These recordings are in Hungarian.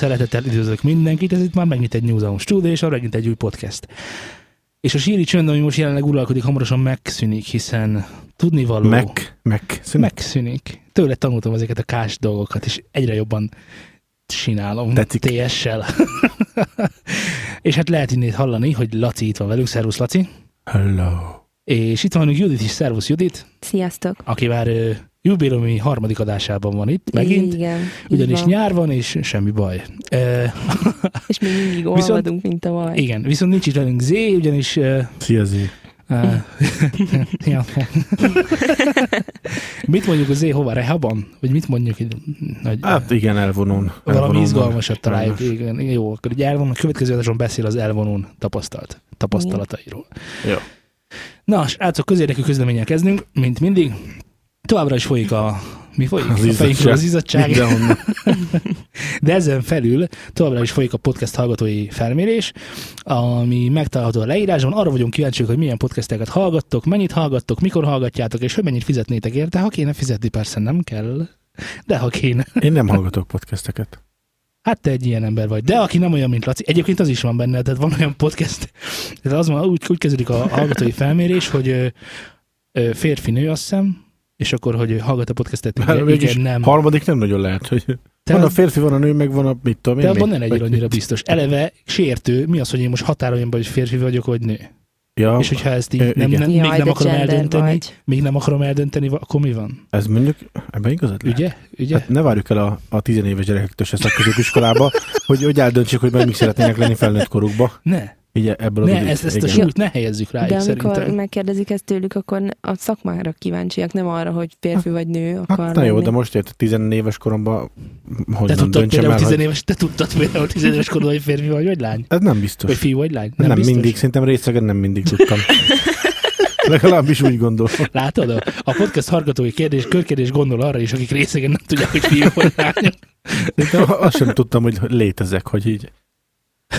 Szeretettel üdvözlök mindenkit, ez itt már megnyit egy New Zealand Studio, és arra megint egy új podcast. És a síri csönd, ami most jelenleg uralkodik, hamarosan megszűnik, hiszen tudnivaló Meg, meg, szünet. megszűnik. Tőle tanultam ezeket a kás dolgokat, és egyre jobban csinálom. Tetszik. TS-sel. és hát lehet innét hallani, hogy Laci itt van velünk. Szervusz, Laci. Hello. És itt van velünk Judit is. Szervusz, Judit. Sziasztok! Aki már jubileumi harmadik adásában van itt, megint. Igen, így Ugyanis van. nyár van, és semmi baj. E, És még mindig Viszont- olvadunk, mint a vaj. igen, viszont nincs itt velünk Z, ugyanis... Szia, Zé. uh, ja. mit mondjuk a Z hova? Rehaban? Vagy mit mondjuk? Hogy, Hát igen, elvonón. valami Elvonón izgalmasat van. találjuk. Igen, jó, akkor ugye elvonul, a következő adáson beszél az elvonón tapasztalt tapasztalatairól. Jó. Na, srácok, közérdekű közleménnyel kezdünk, mint mindig. Továbbra is folyik a... Mi folyik? Az a fejünkről az izzadság. De ezen felül továbbra is folyik a podcast hallgatói felmérés, ami megtalálható a leírásban. Arra vagyunk kíváncsiak, hogy milyen podcasteket hallgattok, mennyit hallgattok, mikor hallgatjátok, és hogy mennyit fizetnétek érte. Ha kéne fizetni, persze nem kell. De ha kéne, Én nem hallgatok podcasteket. hát te egy ilyen ember vagy. De aki nem olyan, mint Laci, egyébként az is van benne, tehát van olyan podcast, tehát az van, úgy, úgy kezdődik a hallgatói felmérés, hogy ö, ö, férfi-nő, azt hiszem, és akkor, hogy hallgat a podcastet, igen, igen, nem. Harmadik nem nagyon lehet, hogy Te van a férfi, van a nő, meg van a mit tudom én. De abban mi? ne legyél annyira biztos. Eleve sértő, mi az, hogy én most határoljam be, hogy férfi vagyok, vagy nő? Ja, És hogyha ezt így nem, nem, Jaj, még nem akarom eldönteni, vagy. még nem akarom eldönteni, akkor mi van? ez mondjuk, ebben igazad lehet. Ugye? Ugye? Hát ne várjuk el a, a tizenéves gyerekektől se szakközépiskolába, hogy, hogy eldöntsék, hogy meg mik szeretnének lenni felnőtt korukba. Ne, Így ebből ne, ezt, ezt a súlyt ne helyezzük rájuk De amikor szerintem. megkérdezik ezt tőlük, akkor a szakmára kíváncsiak, nem arra, hogy férfi vagy nő akar Hát na jó, de most érted, tizenéves koromban Te honnan tudtad döntsem például el, hogy... te tudtad például tizenéves korodban, hogy férfi vagy, vagy lány? Ez nem biztos. Vagy fiú vagy lány? Nem, nem biztos? mindig, szerintem részegen nem mindig tudtam. Legalábbis úgy gondolom. Látod? A- A podcast hallgatói kérdés, körkérdés gondol arra is, akik részegen nem tudják, hogy fiú vagy lány. De azt sem tudtam, hogy létezek, hogy így.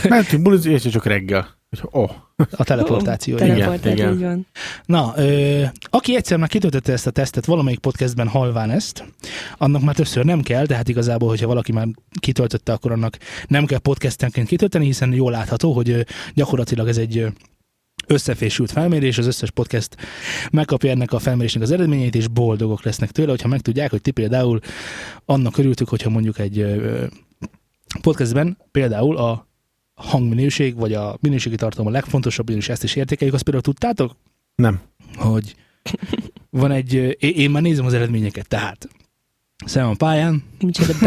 Mentünk bulizni, és csak reggel. Oh, A teleportáció. Tele- igen. Igen. Na, ö, aki egyszer már kitöltötte ezt a tesztet valamelyik podcastben halván ezt, annak már többször nem kell, tehát igazából, hogyha valaki már kitöltötte, akkor annak nem kell podcastenként kitölteni, hiszen jól látható, hogy ö, gyakorlatilag ez egy ö, összefésült felmérés, az összes podcast megkapja ennek a felmérésnek az eredményeit, és boldogok lesznek tőle, hogyha megtudják, hogy ti például annak örültük, hogyha mondjuk egy ö, podcastben például a hangminőség, vagy a minőségi tartalom a legfontosabb, és ezt is értékeljük, azt például tudtátok? nem. hogy van egy, én, már nézem az eredményeket, tehát szem a pályán, Micsoda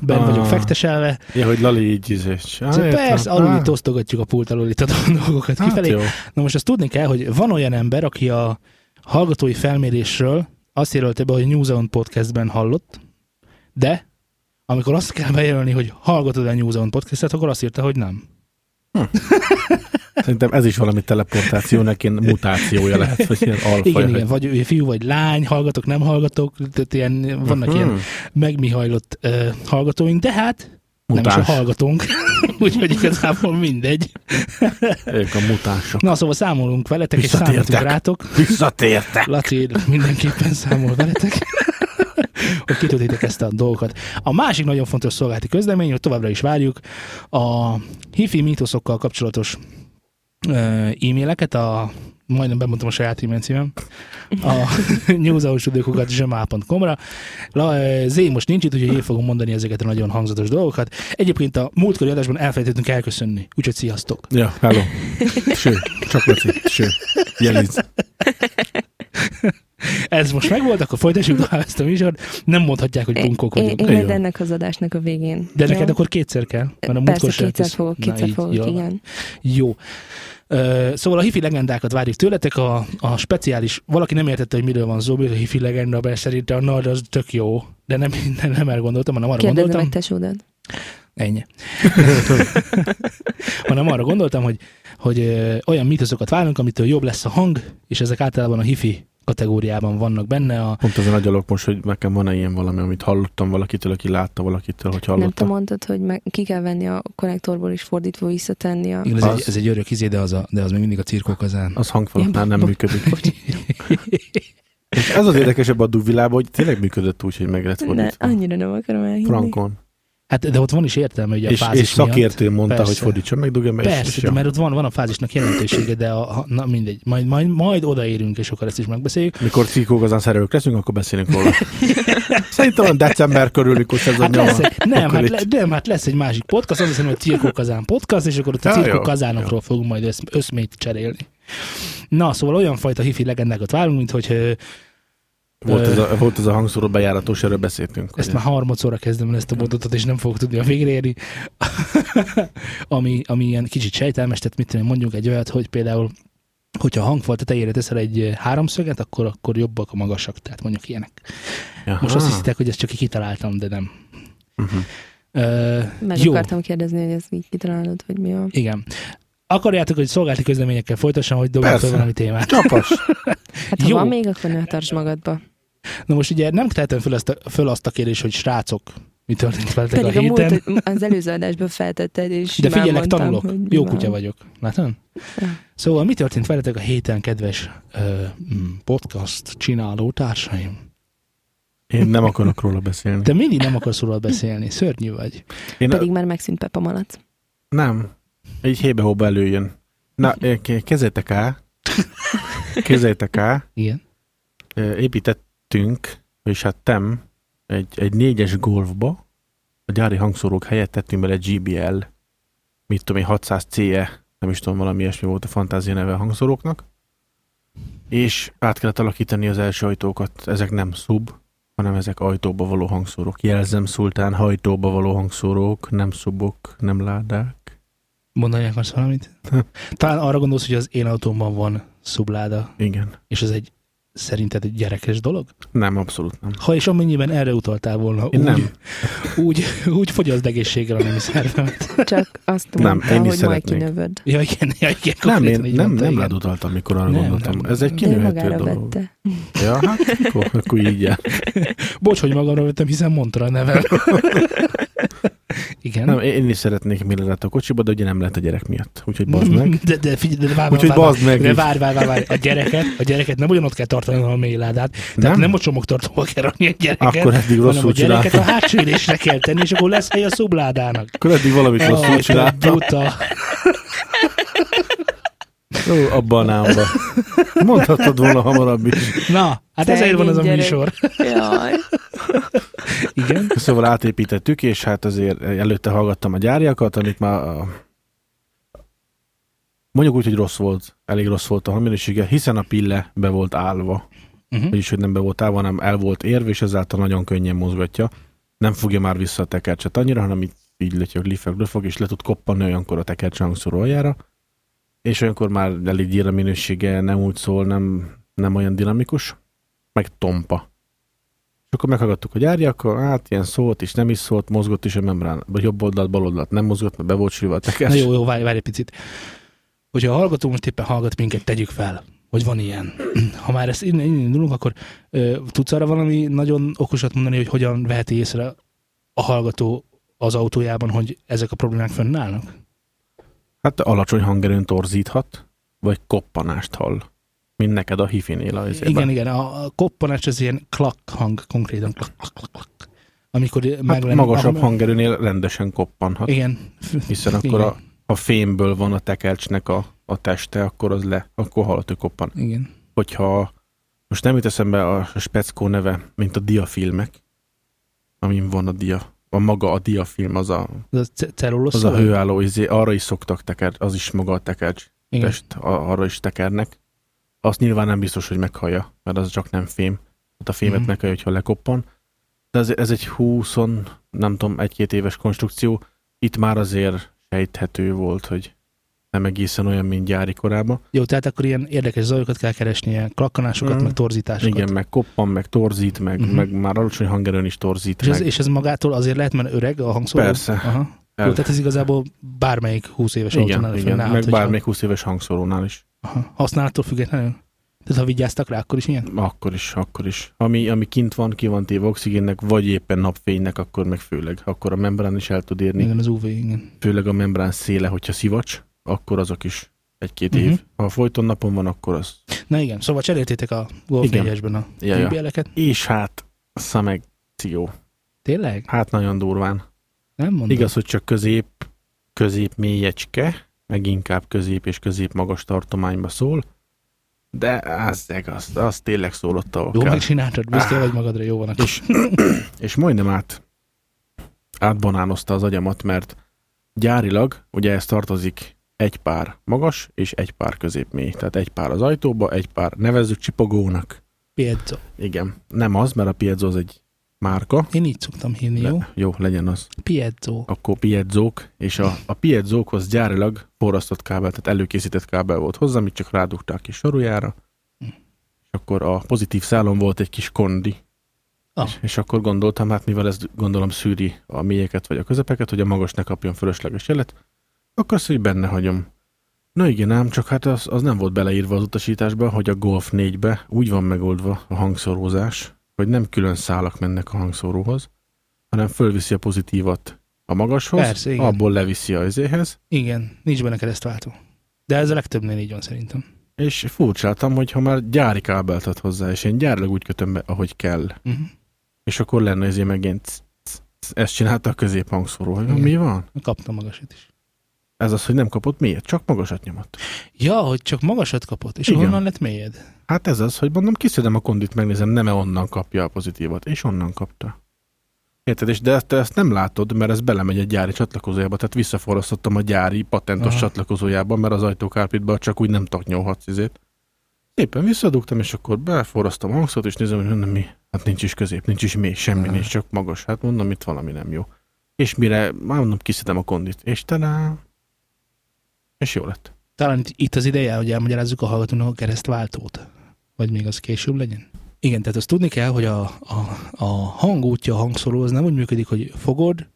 ben Ah. vagyok fekteselve, Ja, hogy Lali így izés. Ah, szóval persze, alul Ah, itt osztogatjuk a pult alul itt a dolgokat hát kifelé. jó. Na most azt tudni kell, hogy van olyan ember, aki a hallgatói felmérésről azt jelölte be, hogy New Zealand podcastben hallott, de amikor azt kell bejelölni, hogy hallgatod a New Zealand podcastet, akkor azt írta, hogy nem. Szerintem ez is valami teleportációnak ilyen mutációja lehet, vagy ilyen alfa. Igen, igen, vagy fiú, vagy lány, hallgatok, nem hallgatok, tehát ilyen, vannak Mhm. ilyen megmihajlott uh, hallgatóink, de hát nem is Mutáns. a hallgatónk, úgyhogy igazából mindegy. Ők a mutánsok. Na, szóval számolunk veletek, és számolunk rátok. Visszatértek! Laci mindenképpen számol veletek, hogy kitöltitek ezt a dolgokat. A másik nagyon fontos szolgálati közlemény, hogy továbbra is várjuk a hifi mítoszokkal kapcsolatos e-maileket, a majdnem bemondtam a saját e-mail címem, a newshouse ra Z most nincs itt, úgyhogy én fogom mondani ezeket a nagyon hangzatos dolgokat. Egyébként a múltkori adásban elfelejtettünk elköszönni, úgyhogy sziasztok! Ja, hello. Ső, csak Laci, ső. Jeliz. Ez most megvolt, akkor folytassuk tovább ezt a műsort. Nem mondhatják, hogy bunkók Én, vagyunk. én majd ennek az adásnak a végén. De neked akkor kétszer kell. Mert a Persze, kétszer tesz- fogok, Na, kétszer így, fogok, jó. igen. Jó. Ö, szóval a hifi legendákat várjuk tőletek, a, a speciális, valaki nem értette, hogy miről van szó, a hifi legenda, mert szerintem a nard az tök jó, de nem, nem, nem erre gondoltam, hanem arra Kérdezem gondoltam, meg tesódat. ennyi. hanem arra gondoltam, hogy, hogy ö, olyan mítoszokat várunk, amitől jobb lesz a hang, és ezek általában a hifi kategóriában vannak benne. A, Pont azon agyalok most, hogy nekem van-e ilyen valami, amit hallottam valakitől, aki látta valakitől, hogy Nem te hallotta. mondtad, hogy meg, ki kell venni a konnektorból és fordítva visszatenni a... igen, ez, egy, Az- ez egy örök izé, de az, a, de az még mindig a cirkókazán. Az hangfalaknál nem működik. Ez az érdekesebb a dugvilában, hogy tényleg működött úgy, hogy meg lett Ne, fordítva. annyira nem akarom elhinni. Frankon. Hát, de ott van is értelme, ugye a És, fázis és szakértő miatt. mondta, Persze. hogy fordítsa meg, dugja meg. és- Persze, és de mert ott van, van a fázisnak jelentősége, de a, ha- na mindegy, majd, majd, majd odaérünk, és akkor ezt is megbeszéljük. Mikor cikógazán szerelők leszünk, akkor beszélünk róla. Szerintem olyan december körül, mikor szezon Hát lesz, nem, hát, le, nem, hát lesz egy másik podcast, az hiszem, hogy Cirkó Kazán podcast, és akkor ott a Ja, Cirkó jó, Kazánokról fogunk majd össz, összmét cserélni. Na, szóval olyan fajta hifi legendákat várunk, mint hogy Volt ez, a, volt ez a hangszóró bejáratos, erről beszéltünk. ezt hogy- már harmadszorra kezdem el ezt a mondatot, és nem fogok tudni a végre érni. ami, ami ilyen kicsit sejtelmes, tehát mit tudom, én, mondjuk egy olyat, hogy például hogyha a hangfal tetejére teszel egy háromszöget, akkor, akkor jobbak a magasak, tehát mondjuk ilyenek. Jaha. Most azt hiszitek, hogy ezt csak így kitaláltam, de nem. Uh-huh. Ö, Meg jó. akartam kérdezni, hogy ez így kitalálod, hogy mi a... Igen. Akarjátok, hogy szolgálati közleményekkel folytassam, hogy dobjak fel valami témát? Csapas. Hát ha Jó. van még, akkor ne tartsd magadba. Na most ugye nem tehetem föl azt a, föl azt a kérdést, hogy srácok, mi történt veletek Pedig a a, héten. múlt, hogy az előző adásban feltetted, és De figyelek, mondtam, tanulok. Jó van. kutya vagyok. Látod? Ja. Szóval mi történt veletek a héten, kedves mm, podcast csináló társaim? Én nem akarok róla beszélni. Te mindig nem akarsz róla beszélni. Szörnyű vagy. Én Pedig már megszűnt Peppa Malac. Nem. Egy hébe-hóba előjön. Na, eh, ke- kezdjétek el. Kezdjétek el. Igen. Eh, Építettünk, és hát tem, egy, egy négyes golfba, a gyári hangszórók helyett tettünk bele GBL, mit tudom én, 600 CE, nem is tudom, valami ilyesmi volt a fantázia neve a hangszóróknak, és át kellett alakítani az első ajtókat, ezek nem szub, hanem ezek ajtóba való hangszórók. Jelzem szultán, hajtóba való hangszórók, nem szubok, nem ládák. Mondani akarsz valamit? Talán arra gondolsz, hogy az én autómban van szubláda, Igen. és ez egy szerinted egy gyerekes dolog? Nem, abszolút nem. Ha és amennyiben erre utaltál volna, Én úgy, nem. úgy, úgy fogyaszt egészséggel a nemi szervemet. Csak azt Nem, mondta, én hogy majd szeretnék. kinövöd. Ja, igen, ja, igen. Nem, én nem, mondta, nem rád utaltam, mikor arra Nem, gondoltam. nem. Ez egy kinőhető dolog. vette. Ja, hát akkor, akkor így jár. Bocs, hogy magamra vettem, hiszen mondta a nevem. igen. Nem, én is szeretnék Millerát a kocsiba, de ugye nem lehet a gyerek miatt. Úgyhogy bazd meg. De, de figyelj, de várj, Úgyhogy várj, bazd meg. de várj, várj, várj, várj, a gyereket, a gyereket nem ugyanott kell tartani, a mélyládát. Tehát nem, Nem? a csomagtartóba kell rakni a gyereket, Akkor eddig hanem a rosszul gyereket a hátsó ülésre kell tenni, és akkor lesz hely a szubládának. Akkor eddig valamit rosszul csináltam. Ó, abban a námba. Mondhatod volna hamarabb is. Na, hát ezért van ez a Szegény műsor. Jaj. Igen. Szóval átépítettük, és hát azért előtte hallgattam a gyáriakat, amit már a... mondjuk úgy, hogy rossz volt, elég rossz volt a hangminősége, hiszen a pille be volt állva. Uh-huh. Vagyis, hogy nem be volt állva, hanem el volt érve, és ezáltal nagyon könnyen mozgatja. Nem fogja már vissza a tekercset annyira, hanem itt így lötyög, lifeg, löfog, és le tud koppanni olyankor a tekercse hangszóró aljára. És olyankor már elég gyér a minősége, nem úgy szól, nem, nem olyan dinamikus, meg tompa. És akkor meghallgattuk a gyáriakkal, hát ilyen szólt is, nem is szólt, mozgott is a membrán, vagy jobb oldalt, bal oldalt nem mozgott, mert be volt sülve a tekercs. Na jó, jó, várj, várj egy picit. Hogyha a hallgató most éppen hallgat minket, tegyük fel, hogy van ilyen. Ha már ezt innen indulunk, akkor ö, tudsz arra valami nagyon okosat mondani, hogy hogyan veheti észre a hallgató az autójában, hogy ezek a problémák fönnállnak? Hát alacsony hangerőn torzíthat, vagy koppanást hall. Mint neked a hifinél az Igen, igen, a, a koppanás az ilyen klak hang, konkrétan klak, klak, klak, klak. Amikor Hát magasabb hangerőnél rendesen koppanhat. Igen. Hiszen akkor igen, a, a fémből van a tekercsnek a, a teste, akkor az le, akkor hallható koppan. Igen. Hogyha most nem jut eszembe a speckó neve, mint a diafilmek, amin van a dia. A maga a diafilm, az a, Az a ce- cellulosz. az a hőálló, izé, arra is szoktak teker, az is maga a tekercs Igen. test, a- arra is tekernek. Azt nyilván nem biztos, hogy meghallja, mert az csak nem fém. Hát a fémet Mhm. uh-huh. meghallja, hogyha lekoppan. De ez, ez egy 20, nem tudom, egy-két éves konstrukció. Itt már azért sejthető volt, hogy nem egészen olyan, mint gyári korában. Jó, tehát akkor ilyen érdekes zajokat kell keresni, ilyen klakkanásokat, Mm. meg torzításokat. Igen, meg koppan, meg torzít, meg, uh-huh. meg már alacsony hangerőn is torzít. És ez, meg. és ez magától azért lehet, mert öreg a hangszóró? Persze. Aha. El- Jó, tehát ez igazából bármelyik 20 éves autónál igen, igen, fönnállhat, meg hogyha- bármelyik 20 éves hangszórónál is. Aha. Használattól függetlenül? Tehát ha vigyáztak rá, akkor is ilyen? Akkor is, akkor is. Ami, ami kint van, ki van téve oxigénnek, vagy éppen napfénynek, akkor meg főleg. Akkor a membrán is el tud érni. Igen, az UV, igen. Főleg a membrán széle, hogyha szivacs, akkor azok is egy-két Mhm. év. Ha folyton napon van, akkor az. Na igen, szóval cseréltétek a Golf Igen. 4-esben a Ja, ja. És hát, szamegció. Tényleg? Hát nagyon durván. Nem mondom. Igaz, hogy csak közép, közép mélyecske, meg inkább közép és közép magas tartományba szól, de az, az, az tényleg szólott, ahol Jó kell. megcsináltad, büszke vagy magadra, jó van. És, és majdnem át átbanánozta az agyamat, mert gyárilag ugye ez tartozik egy pár magas és egy pár középmély. Tehát egy pár az ajtóba, egy pár nevezzük csipogónak. Piezo. Igen, nem az, mert a Piezo az egy márka. Én így szoktam hívni, jó? De, jó, legyen az. Piezo. Akkor Piedzók, és a, a Piedzókhoz gyárilag forrasztott kábel, tehát előkészített kábel volt hozzá, amit csak rádugták kis sarujára. Hm. És akkor a pozitív szálon volt egy kis kondi, Ah. És, és akkor gondoltam, hát mivel ez gondolom szűri a mélyeket vagy a közepeket, hogy a magas ne kapjon fölösleges jelet, akkor azt, hogy benne hagyom. Na igen ám, csak hát az, az nem volt beleírva az utasításba, hogy a Golf 4-be úgy van megoldva a hangszorózás, hogy nem külön szálak mennek a hangszóróhoz, hanem fölviszi a pozitívat a magashoz, Persze, igen. abból leviszi a izéhez, Igen, nincs benne keresztváltó. De ez a legtöbbnél így van szerintem. és furcsáltam, hogy ha már gyári kábelt ad hozzá, és én gyárilag úgy kötöm be, ahogy kell, Uh-huh. és akkor lenne ezért megint ezt csinálta a középhangszóró. Mi van? Kaptam magasat is. Ez az, hogy nem kapott miért? Csak magasat nyomott. Ja, hogy csak magasat kapott, és Igen. honnan lett mélyed? Hát ez az, hogy mondom, kiszedem a kondit, megnézem, nem-e onnan kapja a pozitívat. És onnan kapta. Érted? És de te ezt nem látod, mert ez belemegy egy gyári csatlakozójába, tehát visszaforrasztottam a gyári patentos Aha. csatlakozójába, mert az ajtókárpitba csak úgy nem taknyolhatsz izét. Szépen visszadugtam, és akkor beforrasztom a hangszót, és nézem, hogy mondom, mi? Hát nincs is közép, nincs is mély, semmi Aha. nincs, csak magas. Hát mondom, itt valami nem jó. És mire, már mondom, kiszedem a kondit, és talán... És jó lett. Talán itt- az ideje, hogy elmagyarázzuk a hallgatónak a keresztváltót. Vagy még az később legyen? Igen, tehát azt tudni kell, hogy a, a, a hangútja a hangszóró az nem úgy működik, hogy fogod,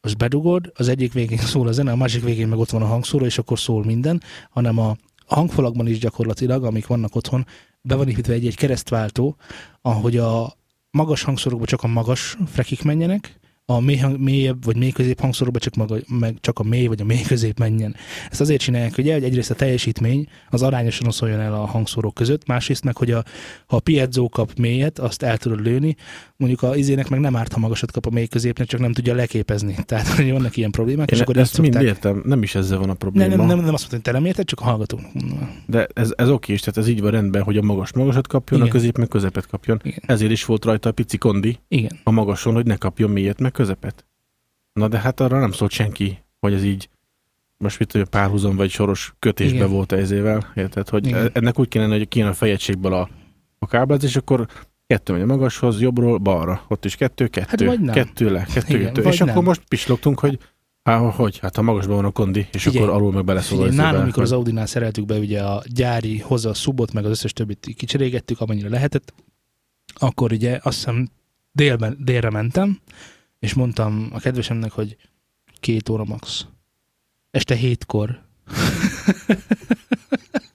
az bedugod, az egyik végén szól a zene, a másik végén meg ott van a hangszóró, és akkor szól minden, hanem a hangfalakban is gyakorlatilag, amik vannak otthon, be van építve egy-egy keresztváltó, ahogy a magas hangszórókban csak a magas frekik menjenek, a mély, hang- mélyebb vagy mély közép hangszóróba csak, maga, meg csak a mély vagy a mély közép menjen. Ezt azért csinálják, ugye, hogy egyrészt a teljesítmény az arányosan oszoljon el a hangszórók között, másrészt meg, hogy a, ha a piezo kap mélyet, azt el tudod lőni, mondjuk a izének meg nem árt, ha magasat kap a mély középnek, csak nem tudja leképezni. Tehát hogy vannak ilyen problémák, és Én akkor ezt így mind szokták- értem, nem is ezzel van a probléma. nem, nem, nem azt mondtam, hogy te nem érted, csak a hallgatónak mondom. De ez, ez oké is, tehát ez így van rendben, hogy a magas magasat kapjon, Igen. a közép meg közepet kapjon. Igen. Ezért is volt rajta a pici kondi Igen. a magason, hogy ne kapjon mélyet meg közepet. Na de hát arra nem szólt senki, hogy ez így most mit tudom, párhuzam vagy soros kötésbe Igen. volt ezével, érted? Hogy Igen. ennek úgy kéne, hogy kéne a fejegységből a, a kábelezés, és akkor kettő megy a magashoz, jobbról balra. Ott is kettő, kettő, Hát vagy nem. kettő le, kettő, Igen, kettő. És akkor nem. most pislogtunk, hogy Há, hogy? Hát a magasban van a kondi, és Figyelj, akkor alul meg beleszól Figyelj, izébe, amikor az Audinál szereltük be ugye a gyári hozzá a szubot, meg az összes többit kicserégettük, amennyire lehetett, akkor ugye azt hiszem délben, délre mentem, és mondtam a kedvesemnek, hogy két óra max. Este hétkor.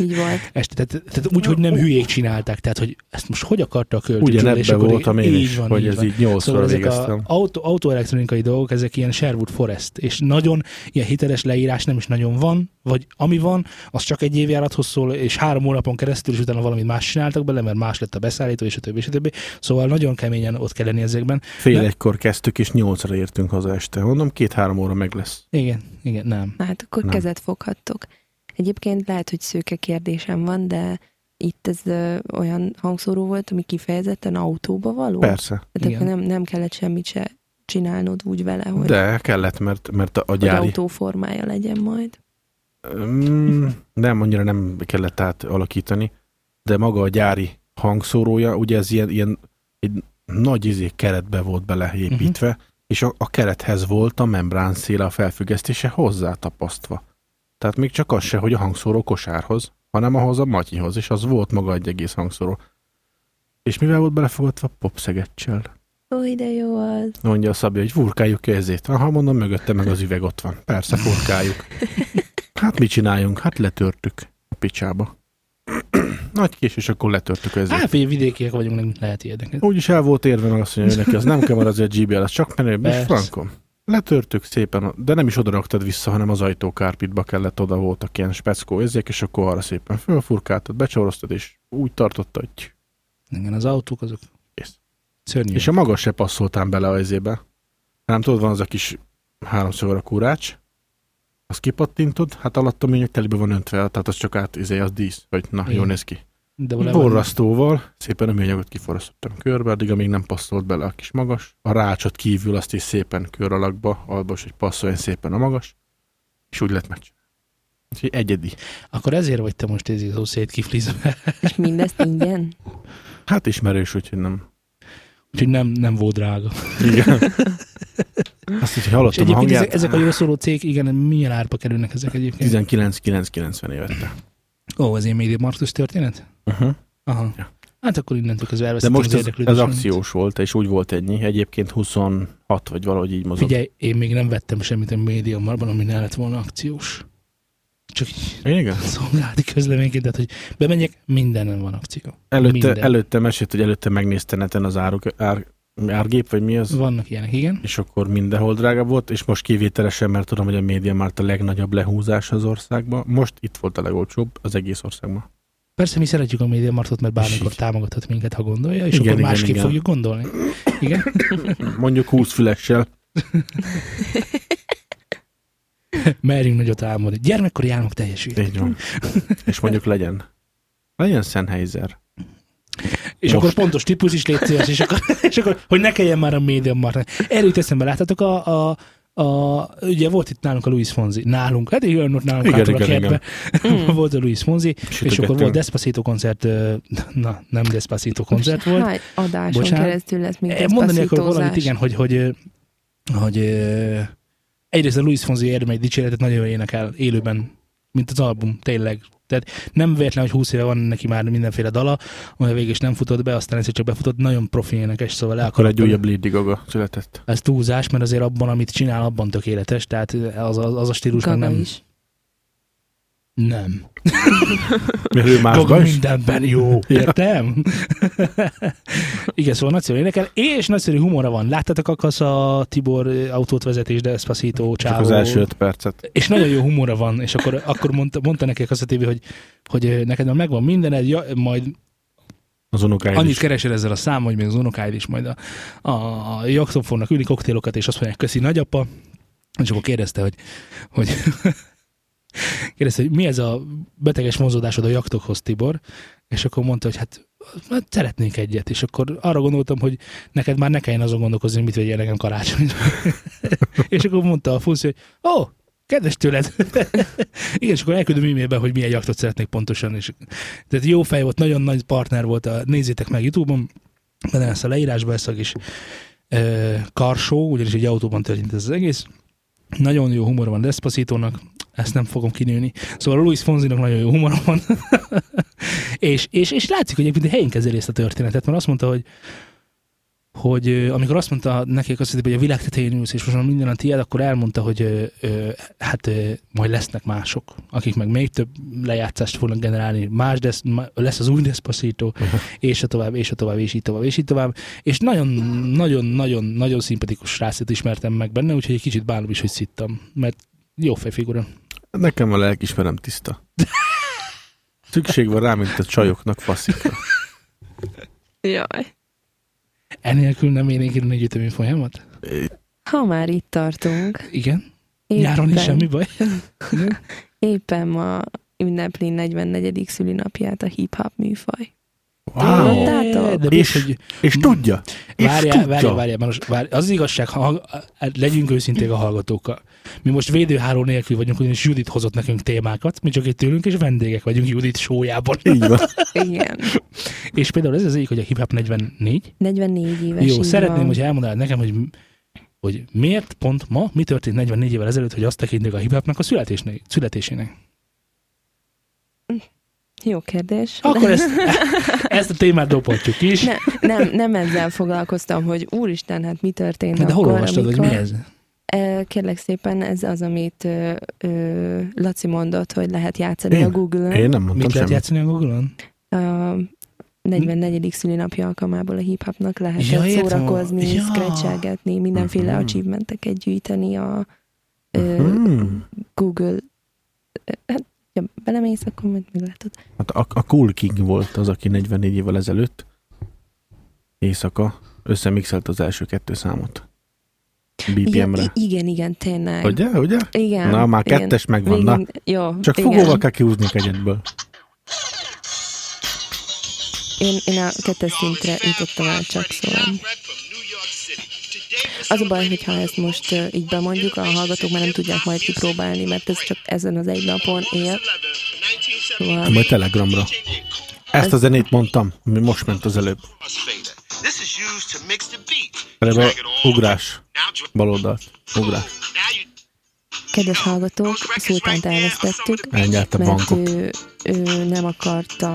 Így volt. Este, tehát, tehát úgy, hogy nem hülyék csinálták, tehát hogy ezt most hogy akarta a költő Ugyanebben voltam én is, hogy ez így nyolcszor Szóval ezek végeztem. az autó, autóelektronikai dolgok, ezek ilyen Sherwood Forest, és nagyon ilyen hiteles leírás nem is nagyon van, vagy ami van, az csak egy évjárathoz szól, és három hónapon keresztül, és utána valamit más csináltak bele, mert más lett a beszállító, és a többi, és a többi. Szóval nagyon keményen ott kell lenni ezekben. Fél Ne- egykor kezdtük, és nyolcra értünk haza este. Mondom, két-három óra meg lesz. Igen, igen, nem. Na, Hát akkor Nem. kezet foghattok. Egyébként lehet, hogy szőke kérdésem van, de itt ez ö, olyan hangszóró volt, ami kifejezetten autóba való? Persze. Tehát akkor nem, nem kellett semmit se csinálnod úgy vele, hogy, De kellett, mert, mert a hogy gyári... autó formája legyen majd. Mm, nem, annyira nem kellett átalakítani, de maga a gyári hangszórója, ugye ez ilyen, ilyen egy nagy izé keretbe volt beleépítve, uh-huh. és a, a kerethez volt a membrán széle a felfüggesztése hozzátapasztva. Tehát még csak az se, hogy a hangszóró kosárhoz, hanem ahhoz a matyihoz, és az volt maga egy egész hangszóró. És mivel volt belefogadva? Popszegetcsel. Ó, de jó az. Mondja a Szabja, hogy furkáljuk ki ezért. Aha, mondom, mögötte meg az üveg ott van. Persze, furkáljuk. Hát mit csináljunk? Hát letörtük a picsába. Nagy kés, és akkor letörtük ezért. Hát, vidékiek vagyunk, nem lehet ilyeneket. Úgyis el volt érve, meg azt mondja, hogy neki az nem kell, mert azért GBL, az csak menőbb, és frankom. Letörtük szépen, de nem is oda raktad vissza, hanem az ajtókárpitba kellett, oda voltak ilyen speckó érzék, és akkor arra szépen fölfurkáltad, becsoroztad, és úgy tartotta, hogy... Igen, az autók azok Kész. szörnyű. És a magas se passzoltál bele a izébe. Nem tudod, van az a kis háromszögör a kúrács, azt kipattintod, hát alatt a műanyag telibe van öntve, tehát az csak át, izé, az dísz, hogy na, Igen. jól néz ki. De Borrasztóval szépen a műanyagot kiforrasztottam körbe, addig, amíg nem passzolt bele a kis magas. A rácsot kívül azt is szépen kör alakba, albos, hogy passzoljon szépen a magas, és úgy lett megcsinálni. Úgyhogy egyedi. Akkor ezért vagy te most ez szó szétkiflizve. És mindezt ingyen? Hát ismerős, úgyhogy nem. Úgyhogy nem, nem volt drága. Igen. Azt, hogy És hallottam a hangját, ezek, ezek a jól szóló cég, igen, milyen árba kerülnek ezek egyébként? 19,990 évette. Ó, ez ilyen Media Marktus történet? Uh-huh. Aha. Ja. Hát akkor innentől De elvesztettem most az ez, ez akciós volt, és úgy volt ennyi. Egyébként 26 vagy valahogy így mozog. Figyelj, én még nem vettem semmit a Media Markban, ami ne lett volna akciós. Csak így Igen? szolgálati közleményként, tehát hogy bemegyek, mindenen van akció. Előtte, Minden. előtte mesélt, hogy előtte megnézte neten az áruk, ár, árgép, vagy mi az? Vannak ilyenek, igen. és akkor mindenhol drága volt, és most kivételesen, mert tudom, hogy a média már a legnagyobb lehúzás az országban. Most itt volt a legolcsóbb az egész országban. Persze mi szeretjük a Media Marktot, mert bármikor támogathat minket, ha gondolja, és Igen, akkor igen, másképp igen. fogjuk gondolni. Igen? Mondjuk 20 fülessel. Merjünk nagyot álmodni. Gyermekkori álmok van. És mondjuk legyen. Legyen Sennheiser. És Most. akkor pontos típus is légy szíves, és akkor, és akkor hogy ne kelljen már a média marra. Erről jut eszembe, láttátok a, a, a, ugye volt itt nálunk a Luis Fonzi, nálunk, hát igen, ott nálunk Igen, hátul a igen, kertbe, volt a Luis Fonzi, és akkor Sütögettünk. volt Despacito koncert, na, nem Despacito koncert volt, Hány adáson Bocsánat. keresztül lesz még Eh, Mondani akkor valamit, igen, hogy, hogy, hogy ö, egyrészt a Luis Fonzi érdemei dicséretet nagyon jól énekel élőben, mint az album, tényleg. Tehát nem véletlen, hogy 20 éve van neki már mindenféle dala, amely végig is nem futott be, aztán egyszer csak befutott, nagyon profi énekes, szóval le Akkor egy újabb Lady Gaga született. Ez túlzás, mert azért abban, amit csinál, abban tökéletes, tehát az, az, az a stílus meg Gaga nem. is. Nem. Mert ő másban is. mindenben jó, értem? Igen, szóval nagyszerű énekel, és nagyszerű humora van. Láttátok a Kassa Tibor autót vezetés, Despacito, Csak Csávó. az első öt percet. És nagyon jó humora van, és akkor, akkor mondta, mondta neki a Kassa TV, hogy, hogy neked már megvan mindened, ja, majd Az unokáid annyit is. keresel ezzel a számmal, hogy még az unokáid is majd a, a, fognak ülni koktélokat, és azt mondják, köszi nagyapa, és akkor kérdezte, hogy, hogy kérdezte, hogy mi ez a beteges vonzódásod a jaktokhoz, Tibor, és akkor mondta, hogy hát, hát szeretnék egyet, és akkor arra gondoltam, hogy neked már ne kelljen azon gondolkozni, hogy mit vegyél nekem karácsonyra. és akkor mondta a Fuszi, hogy ó, oh, kedves tőled. Igen, és akkor elküldöm e-mailben, hogy milyen jaktot szeretnék pontosan. És, tehát jó fej volt, nagyon nagy partner volt, a, nézzétek meg Youtube-on, benne lesz a leírásban, ez a kis ö, karsó, ugyanis egy autóban történt ez az egész. Nagyon jó humor van Despacitónak, ezt nem fogom kinőni. Szóval a Luis Fonzinak nagyon jó humor van. és, és, és látszik, hogy egyébként helyén kezeli ezt a történetet, mert azt mondta, hogy hogy amikor azt mondta neki azt, hogy a világ tetején ülsz, és most már minden a tiéd, akkor elmondta, hogy ö, hát ö, majd lesznek mások, akik meg még több lejátszást fognak generálni, más desz, lesz az új Despacito, és a tovább, és a tovább, és így tovább, és így tovább. És nagyon, nagyon, nagyon, nagyon szimpatikus srácot ismertem meg benne, úgyhogy egy kicsit bánom is, hogy szittam, mert jó fejfigura. Nekem a lelkismerem tiszta. Szükség van rá, mint a csajoknak faszikra. Jaj. Enélkül nem érnék írni egy ütemi folyamat? Ha már itt tartunk, Igen? Nyáron is semmi baj? Éppen ma ünnepli 44. szülinapját a hip-hop műfaj. Wow. De És- és, hogy És tudja. És Várjál, tudja. várjál, várjál, már most, várjál. Az igazság, ha, legyünk őszinték a hallgatókkal. Mi most védőháló nélkül vagyunk, ugyanis Judit hozott nekünk témákat, mi csak itt ülünk, és vendégek vagyunk Judit sójában. Így van. Igen. és például ez az egyik, hogy a Hip Hop 44. 44 éves. Jó, szeretném, van. hogy elmondanád nekem, hogy, hogy miért pont ma, mi történt 44 évvel ezelőtt, hogy azt tekintik a hip a születésnek, születésének. Jó kérdés. Akkor ezt, ezt a témát dobhatjuk is. Ne, nem, nem ezzel foglalkoztam, hogy úristen, hát mi történt De hol akkor, olvastad, hogy amikor... mi ez? Kérlek szépen, ez az, amit ö, ö, Laci mondott, hogy lehet játszani Én? a Google-ön. Én nem mondtam Mit lehet játszani a Google-on? A 44. szülinapja alkalmából a hip-hopnak lehetett Ja, szórakozni, Ja. scratchelgetni, mindenféle Mhm. achievementeket gyűjteni a ö, Hmm. Google. Hát, ha belemész, akkor majd meglátod. Hát a, a Cool King volt az, aki 44 évvel ezelőtt éjszaka összemixelt az első kettő számot. BPM-re. Igen, igen, igen, tényleg. Ugye, ugye? Igen. Na, már igen. kettes megvan, na. Végig- Jó, Csak igen. fogóval kell kihúzni egyetből. Én, én a kettes szintre jutottam el csak szóval. Az a baj, hogyha ezt most így bemondjuk, a hallgatók már nem tudják majd kipróbálni, mert ez csak ezen az egy napon él. Szóval Majd Telegramra. Ezt a zenét mondtam, ami most ment az előbb. Erre ugrás. Now dr- Bal oldalt. Ugrás. Kedves hallgatók, Szultánt elvesztettük, Elnyerte mert ő, ő nem akarta,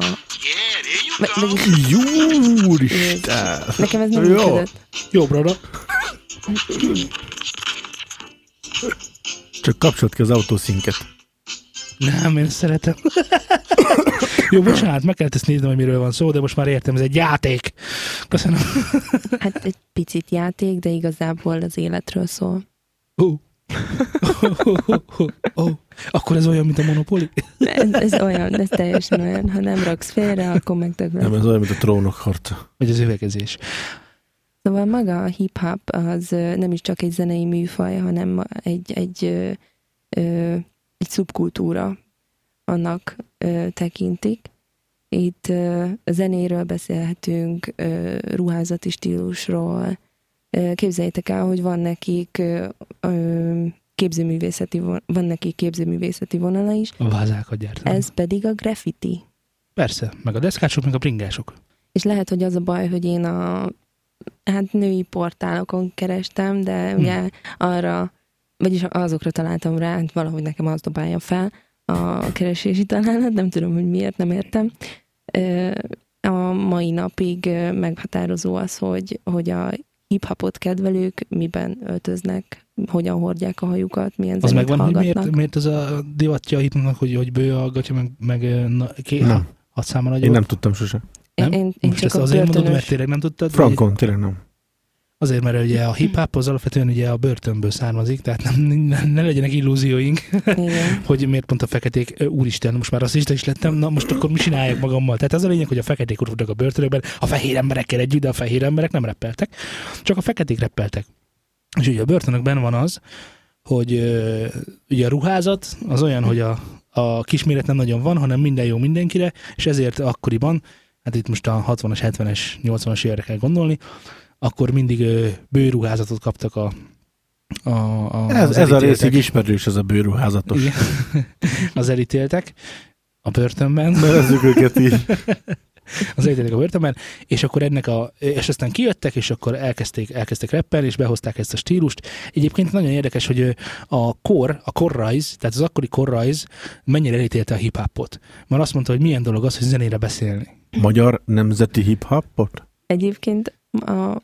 vagy- go. vagyis Jó, úristen! nekem ez nem Jó. működött. Jobbra, Csak kapcsolt ki az autószinket. Nem, én szeretem. Jó, bocsánat, meg kellett ezt néznem, hogy miről van szó, de most már értem, ez egy játék. Köszönöm. Hát egy picit játék, de igazából az életről szól. Ó. Ó. Akkor ez olyan, mint a Monopoly? Ez, ez olyan, ez teljesen olyan. Ha nem raksz félre, akkor Nem, megdöglöd. ez olyan, mint a trónok harca. Vagy az üvegezés. Szóval maga a hip-hop az nem is csak egy zenei műfaj, hanem egy, egy, ö, egy szubkultúra annak tekintik. Itt zenéről beszélhetünk, ruházati stílusról. Képzeljétek el, hogy van nekik képzőművészeti, van nekik képzőművészeti vonala is, A vázákat gyártanak. ez pedig a graffiti. Persze, meg a deszkások, meg a bringások. És lehet, hogy az a baj, hogy én a hát női portálokon kerestem, de Hm. ugye arra, vagyis azokra találtam rá, hogy valahogy nekem az dobálja fel a keresési találat, nem tudom, hogy miért nem értem. A mai napig meghatározó az, hogy, hogy a hip-hopot kedvelők miben öltöznek, hogyan hordják a hajukat, milyen Az megvan, hogy hallgatnak. miért, miért ez a divatja a hipnoknak, hogy, hogy bő a gatya, meg, meg na, ké, Nem. hat száma nagyobb. Én nem tudtam sose. Nem? Én, én, Most csak ezt a azért mondod, mert börtönös, tényleg nem tudtad? vagy- Frankon, tényleg nem. Azért, mert ugye a hip-hop az alapvetően ugye a börtönből származik, tehát nem, ne, ne legyenek illúzióink, igen. hogy miért pont a feketék, úristen, most már rasszista is lettem, na most akkor mi csinálják magammal? Tehát az a lényeg, hogy a feketék urultak a börtönökben, a fehér emberekkel együtt, de a fehér emberek nem reppeltek, csak a feketék reppeltek. És ugye a börtönökben van az, hogy ugye a ruházat az olyan, hogy a, a kisméret nem nagyon van, hanem minden jó mindenkire, és ezért akkoriban, hát itt most a 60-as, 70-es, 80-as évekre kell gondolni, akkor mindig bőruházatot kaptak a, a, a Ez, az ez a részig ismerős, ez a bőruházatos. Igen. az elítéltek a börtönben, Nevezzük őket így. az elítéltek a börtönben, és akkor ennek a, és aztán kijöttek, és akkor elkezdték, elkezdtek rappelni, és behozták ezt a stílust. Egyébként nagyon érdekes, hogy a kor, a korrajz, tehát az akkori korrajz mennyire elítélte a hip-hopot. Mert azt mondta, hogy milyen dolog az, hogy zenére beszélni. Magyar nemzeti hip-hopot? Egyébként a,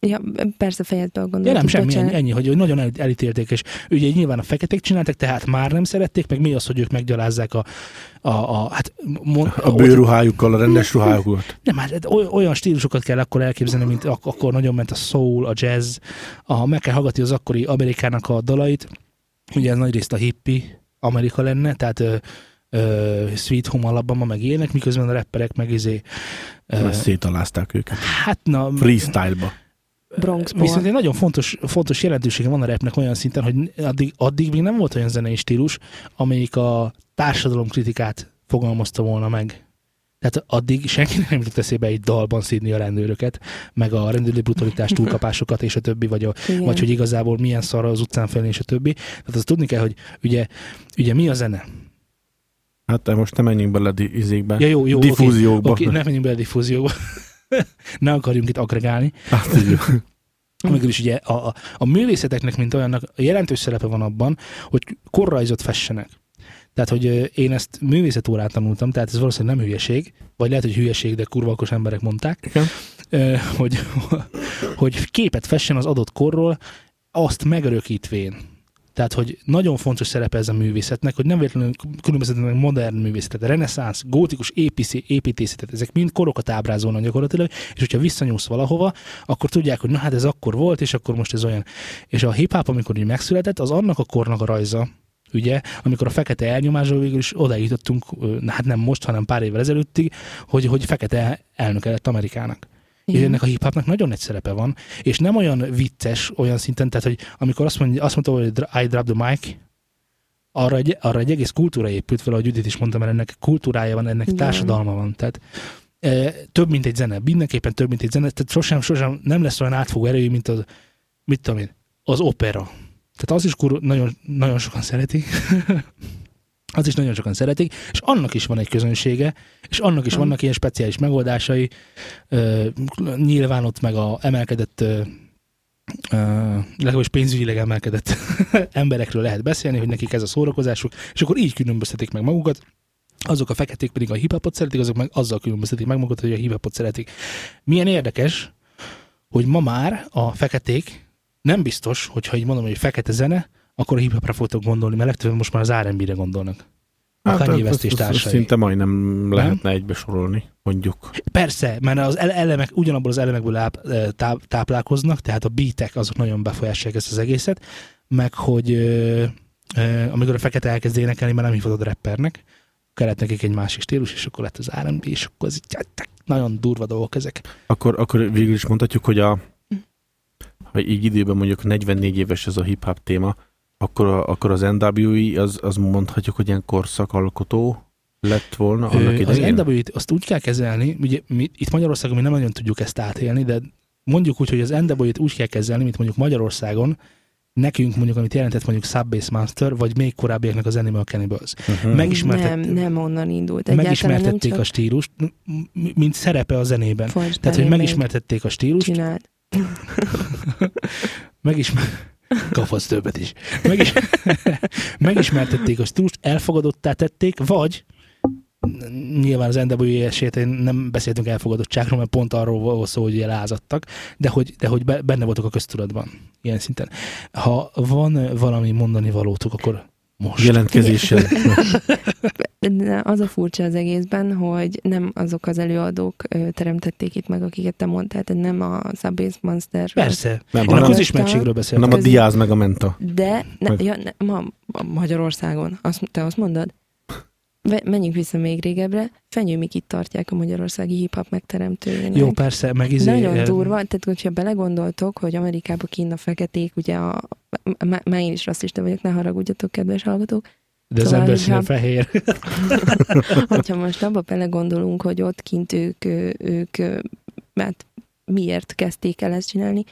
ja, persze fejezd be a Ja, gondolatot, nem, semmi, ennyi, ennyi, hogy, nagyon el- elítélték, és ugye nyilván a feketék csináltak, tehát már nem szerették, meg mi az, hogy ők meggyalázzák a, a, a hát mon, A bőruhájukkal, a rendes ruhájukat. Nem, hát oly- olyan stílusokat kell akkor elképzelni, mint ak- akkor nagyon ment a soul, a jazz, a, meg kell hallgatni az akkori Amerikának a dalait, ugye ez nagyrészt a hippie Amerika lenne, tehát ö, Sweet Home Alabama meg ilyenek, miközben a rapperek meg izé, ö, szétalázták őket. hát na, Freestyle-ba. Bronxból. Viszont egy nagyon fontos, fontos jelentősége van a rapnek olyan szinten, hogy addig, addig még nem volt olyan zenei stílus, amelyik a társadalomkritikát fogalmazta volna meg. Tehát addig senkinek nem jutott eszébe egy dalban szídni a rendőröket, meg a rendőri brutalitás túlkapásokat és a többi, vagy, a, Igen. vagy hogy igazából milyen szar az utcán felé és a többi. Tehát azt tudni kell, hogy ugye, ugye mi a zene? Hát de most nem menjünk bele izékbe. Ja, jó, jó, Diffúziókba. Oké, okay, nem menjünk bele a diffúzióba. ne akarjunk itt agregálni. Hát, így. Amikor is ugye a, a, a művészeteknek, mint olyannak jelentős szerepe van abban, hogy korrajzot fessenek. Tehát, hogy én ezt művészetórán tanultam, tehát ez valószínűleg nem hülyeség, vagy lehet, hogy hülyeség, de kurva okos emberek mondták, Igen. hogy, hogy képet fessen az adott korról, azt megörökítvén. Tehát, hogy nagyon fontos szerepe ez a művészetnek, hogy nem véletlenül különböztetnek modern művészetet, reneszánsz, gótikus épíci, építészetet, ezek mind korokat ábrázolnak gyakorlatilag, és hogyha visszanyúlsz valahova, akkor tudják, hogy na hát ez akkor volt, és akkor most ez olyan. És a hip-hop, amikor így megszületett, az annak a kornak a rajza, ugye, amikor a fekete elnyomásról végül is oda jutottunk, hát nem most, hanem pár évvel ezelőttig, hogy, hogy fekete elnöke lett Amerikának. És Igen. ennek a hip-hopnak nagyon nagy szerepe van, és nem olyan vicces olyan szinten, tehát hogy amikor azt, mondja, azt mondta, hogy I drop the mic, arra egy, arra egy egész kultúra épült fel, ahogy Judit is mondta, mert ennek kultúrája van, ennek Igen. társadalma van. Tehát e, több, mint egy zene. Mindenképpen több, mint egy zene. Tehát sosem, sosem nem lesz olyan átfogó erejű, mint az, mit tudom én, az opera. Tehát az is kur, nagyon, nagyon sokan szeretik. az is nagyon sokan szeretik, és annak is van egy közönsége, és annak is Van. vannak ilyen speciális megoldásai. Ö, nyilván ott meg a emelkedett ö, ö, legalábbis pénzügyileg emelkedett emberekről lehet beszélni, hogy nekik ez a szórakozásuk, és akkor így különböztetik meg magukat. Azok a feketék pedig a hip-hopot szeretik, azok meg azzal különböztetik meg magukat, hogy a hip-hopot szeretik. Milyen érdekes, hogy ma már a feketék nem biztos, hogyha így mondom, hogy fekete zene, akkor a hip-hopra fogtok gondolni, mert legtöbben most már az R&B-re gondolnak. A hát, Kanye West és azt- azt társai. Szinte majdnem lehetne egybe sorolni, mondjuk. Persze, mert az ele- elemek ugyanabból az elemekből áp, táplálkoznak, tehát a beatek azok nagyon befolyásolják ezt az egészet, meg hogy ö, ö, amikor a fekete elkezd énekelni, már nem hívhatod rappernek, kellett nekik egy másik stílus, és akkor lett az R&B, és akkor az így, nagyon durva dolgok ezek. Akkor, akkor végül is mondhatjuk, hogy a ha így időben mondjuk 44 éves ez a hip-hop téma, akkor, a, akkor az NWE az, az mondhatjuk, hogy ilyen korszakalkotó lett volna annak Ö, az idején? NW-t azt úgy kell kezelni, ugye mi, itt Magyarországon mi nem nagyon tudjuk ezt átélni, de mondjuk úgy, hogy az NW-t úgy kell kezelni, mint mondjuk Magyarországon, nekünk mondjuk, amit jelentett mondjuk Subbase Master, vagy még korábbiaknak az Animal Cannibals. Uh-huh. Megismertett- Nem, nem onnan indult. Egyáltalán megismertették nem a csak stílust, mint szerepe a zenében. Fordíts Tehát, hogy megismertették a stílust, Csináld. megismer... Kaphatsz többet is. Megis... megismertették a stílust, elfogadottá tették, vagy nyilván az NWA esélyén nem beszéltünk elfogadottságról, mert pont arról volt szó, hogy lázadtak, de hogy, de hogy be- benne voltak a köztudatban, ilyen szinten. Ha van valami mondani valótok, akkor most. Jelentkezéssel. De az a furcsa az egészben, hogy nem azok az előadók teremtették itt meg, akiket te mondtál, tehát nem a Subbase Monster. Persze. Nem, hanem, közismertségről beszéltem. hanem a Diaz meg a Menta. De ne, Meg- ja, ne, ma, ma Magyarországon, azt, te azt mondod? Menjünk vissza még régebbre. Fenyő Mikit tartják a magyarországi hip-hop megteremtőjének. Jó, persze, meg izé... Nagyon durva, tehát hogyha belegondoltok, hogy Amerikában kint a feketék, ugye a, már én is rasszista vagyok, ne haragudjatok, kedves hallgatók, De az Szóval, ember hogyha- színe fehér. hogyha most abba belegondolunk, hogy ott kint ők, ők ö, hát miért kezdték el ezt csinálni,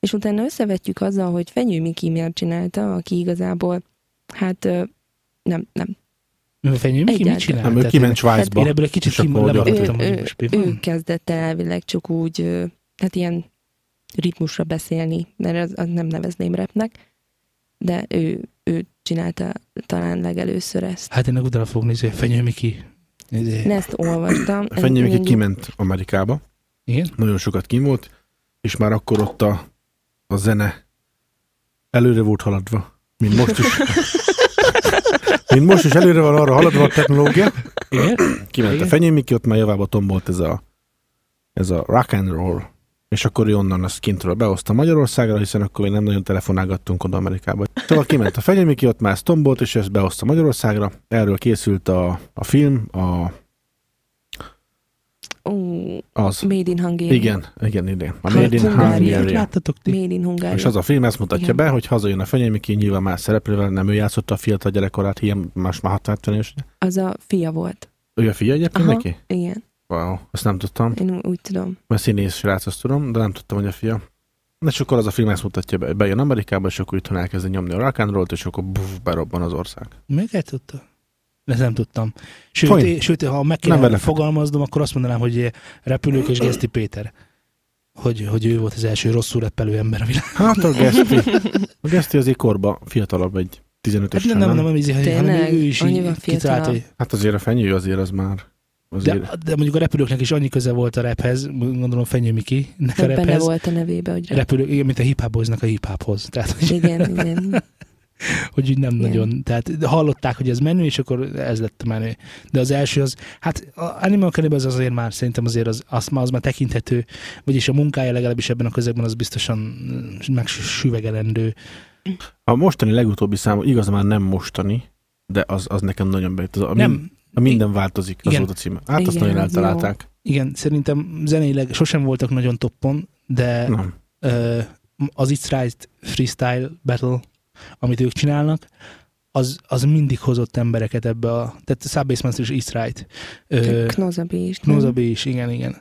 és utána összevetjük azzal, hogy Fenyő Miki miért csinálta, aki igazából, hát nem, nem. Fenyő, Miki mit Egyáltalán. csinál? Nem, ő kiment Svájcba. Én ebből egy kicsit És akkor kim- lemaradtam, ő, hogy ő, ő kezdett el elvileg csak úgy, hát ilyen ritmusra beszélni, mert az, az nem nevezném repnek, de ő, ő csinálta talán legelőször ezt. Hát én meg utána fogok nézni, Fenyő Miki. Izé. Én ezt olvastam. Fenyő Miki kiment Amerikába, Igen? nagyon sokat kim volt, és már akkor ott a, a zene előre volt haladva. Mint most is. Mint most is előre van arra haladva a technológia. Igen? Kiment Igen. a Fenyő Miki, ott már javába tombolt ez a, ez a rock and roll. És akkor ő onnan azt kintről behozta Magyarországra, hiszen akkor még nem nagyon telefonálgattunk oda Amerikába. Szóval kiment a Fenyő Miki, ott már tombolt, és ezt behozta Magyarországra. Erről készült a, a film, a, Ó, az. Made in Hungary. Igen, igen, igen. A Made in. Hungary. Láttatok ti? Made in Hungary. És az a film ezt mutatja Igen. be, hogy hazajön a Fenyő Miki, nyilván más szereplővel, nem ő játszotta a fiatal gyerekkorát, ilyen más már 60 éves. Az a fia volt. Ő a fia egyébként Aha. neki? Igen, Wow, ezt nem tudtam. én úgy tudom. Mert színész srác, azt tudom, de nem tudtam, hogy a fia. De és akkor az a film ezt mutatja be. Bejön Amerikába, és akkor itthon elkezdi nyomni a rock and roll-t, és akkor buff, berobban az ország. Még el tudta? Ezt nem tudtam. Sőt, é, sőt ha meg Nem kéne vele fogalmaznom, akkor azt mondanám, hogy repülők és Geszti Péter. Hogy, hogy ő volt az első rosszul reppelő ember a világon. Hát a Geszti. A Geszti azért korba fiatalabb egy 15 Hát nem, nem, nem, nem, hanem ő, is így kitalált, fiatalabb? hogy Hát azért a fenyő azért az már. Azért. de, de, mondjuk a repülőknek is annyi köze volt a rephez, gondolom Fenyő Miki, nek a Hát benne rephez. volt a nevébe, hogy rep. Repülő, igen, mint a hip a hip hophoz. Tehát, hogy, Igen, igen. hogy úgy nem Igen. nagyon. Tehát hallották, hogy ez menő, és akkor ez lett a menő. De az első az, hát a Animal Cannibal az azért már, szerintem azért az, az, már, az már tekinthető, vagyis a munkája legalábbis ebben a közegben az biztosan megsüvegelendő. A mostani legutóbbi szám, igaz már nem mostani, de az, az nekem nagyon bejött. Az, a, Nem, a minden változik, az Igen. volt a címe. Hát azt Igen, nagyon az jó. eltalálták. igen, szerintem zeneileg sosem voltak nagyon toppon, de Nem. ö, az It's Right Freestyle Battle, amit ők csinálnak, az, az mindig hozott embereket ebbe a... Tehát Subbass Master és It's Right. Ö, Knozabi is. Knozabi is, igen, igen.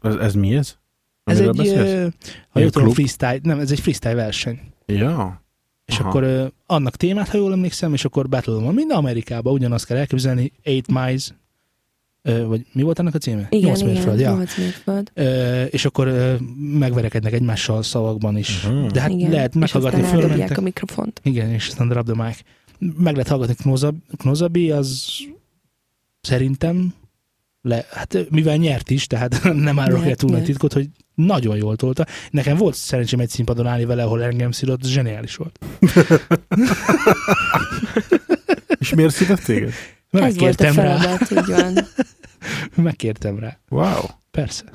Ez, ez mi ez? Ez Amiről egy, beszélsz? ö, ha jól tudom, freestyle, nem, ez egy freestyle verseny. Ja. És Aha. akkor ö, annak témát, ha jól emlékszem, és akkor battle van. Minden Amerikában ugyanazt kell elképzelni, Eight Miles, ö, vagy mi volt annak a címe? Igen, Nyolc igen, mérföld, ja. 8 mérföld. Ö, és akkor ö, megverekednek egymással szavakban is. Mhm. De hát igen. lehet meghallgatni, fölmentek. a mikrofont. Igen, és aztán drop the mic. Meg lehet hallgatni Knozabi, Knozabi az szerintem le, hát mivel nyert is, tehát nem árulok el túl nagy titkot, hogy nagyon jól tolta. Nekem volt szerencsém egy színpadon állni vele, ahol engem szidott, zseniális volt. És miért szidott téged? Ez volt a Megkértem rá. így van. Megkértem rá. Wow. Persze.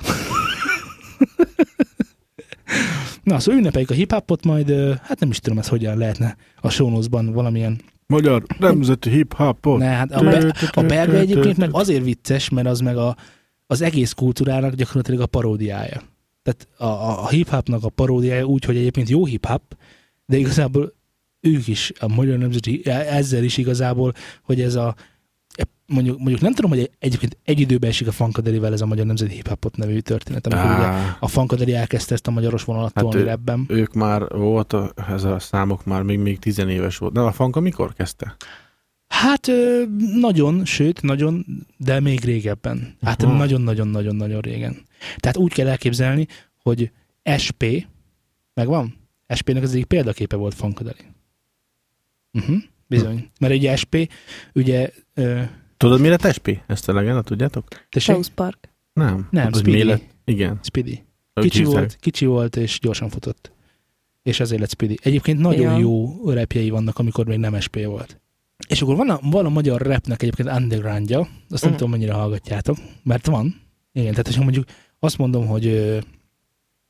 Na, szóval ünnepeljük a hip-hopot, majd, hát nem is tudom, ez hogyan lehetne a notes-ban valamilyen... Magyar nemzeti hip-hopot. Ne, hát a, be, a belga egyébként meg azért vicces, mert az meg a, az egész kultúrának gyakorlatilag a paródiája. Tehát a, a, a hip-hopnak a paródiája úgy, hogy egyébként jó hip-hop, de igazából ők is, a magyar nemzeti, ezzel is igazából, hogy ez a mondjuk, mondjuk nem tudom, hogy egyébként egy időben esik a Funkadelivel ez a Magyar Nemzeti Hip Hopot nevű történet, amikor ugye a Funkadeli elkezdte ezt a magyaros vonalat Hát tolni ő- ebben. ők már volt, a, ez a számok már még, még tizenéves volt. Nem, a Fanka mikor kezdte? Hát nagyon, sőt, nagyon, de még régebben. Hát nagyon-nagyon-nagyon-nagyon régen. Tehát úgy kell elképzelni, hogy SP, megvan? SP-nek az egyik példaképe volt Funkadeli. Uh-huh, bizony. Mert ugye SP, ugye, ö, Tudod, mire tespi? Ezt a legenda, tudjátok? South Park. Nem. Nem, Tudod, Speedy. mi lett? Igen. Speedy. Kicsi hívták. volt, kicsi volt, és gyorsan futott. És ezért lett Speedy. Egyébként nagyon Ja. jó repjei vannak, amikor még nem SP volt. És akkor van a, van a magyar rapnek egyébként undergroundja, azt nem Mhm. tudom, mennyire hallgatjátok, mert van. Igen, tehát hogyha mondjuk azt mondom, hogy ö,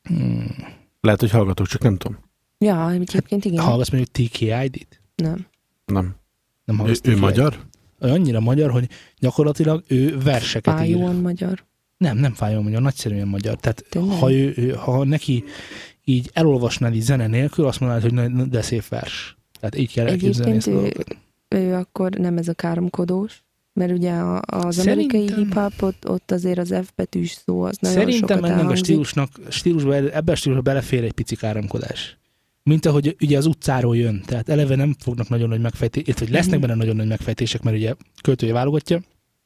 hmm, Lehet, hogy hallgatok, csak nem tudom. Ja, egyébként igen. hallgatsz mondjuk TKID-t, Nem. Nem. nem Ő, ő magyar? Ő annyira magyar, hogy gyakorlatilag ő verseket ír. Fájóan magyar. Nem, nem fájó magyar, nagyszerűen magyar. Tehát Tényleg? ha, ő, ha neki így elolvasnád így zene nélkül, azt mondanád, hogy de szép vers. Tehát így kell elképzelni ezt a dolgot. Ő akkor nem ez a káromkodós, mert ugye az Szerintem- amerikai hip-hop ott, ott azért az F betűs szó az nagyon Szerintem sokat ennek a stílusnak, stílusba, ebben a stílusba belefér egy pici káromkodás. Mint ahogy ugye az utcáról jön. Tehát eleve nem fognak nagyon nagy megfejtések, illetve hogy lesznek Mhm. benne nagyon nagy megfejtések, mert ugye költője válogatja,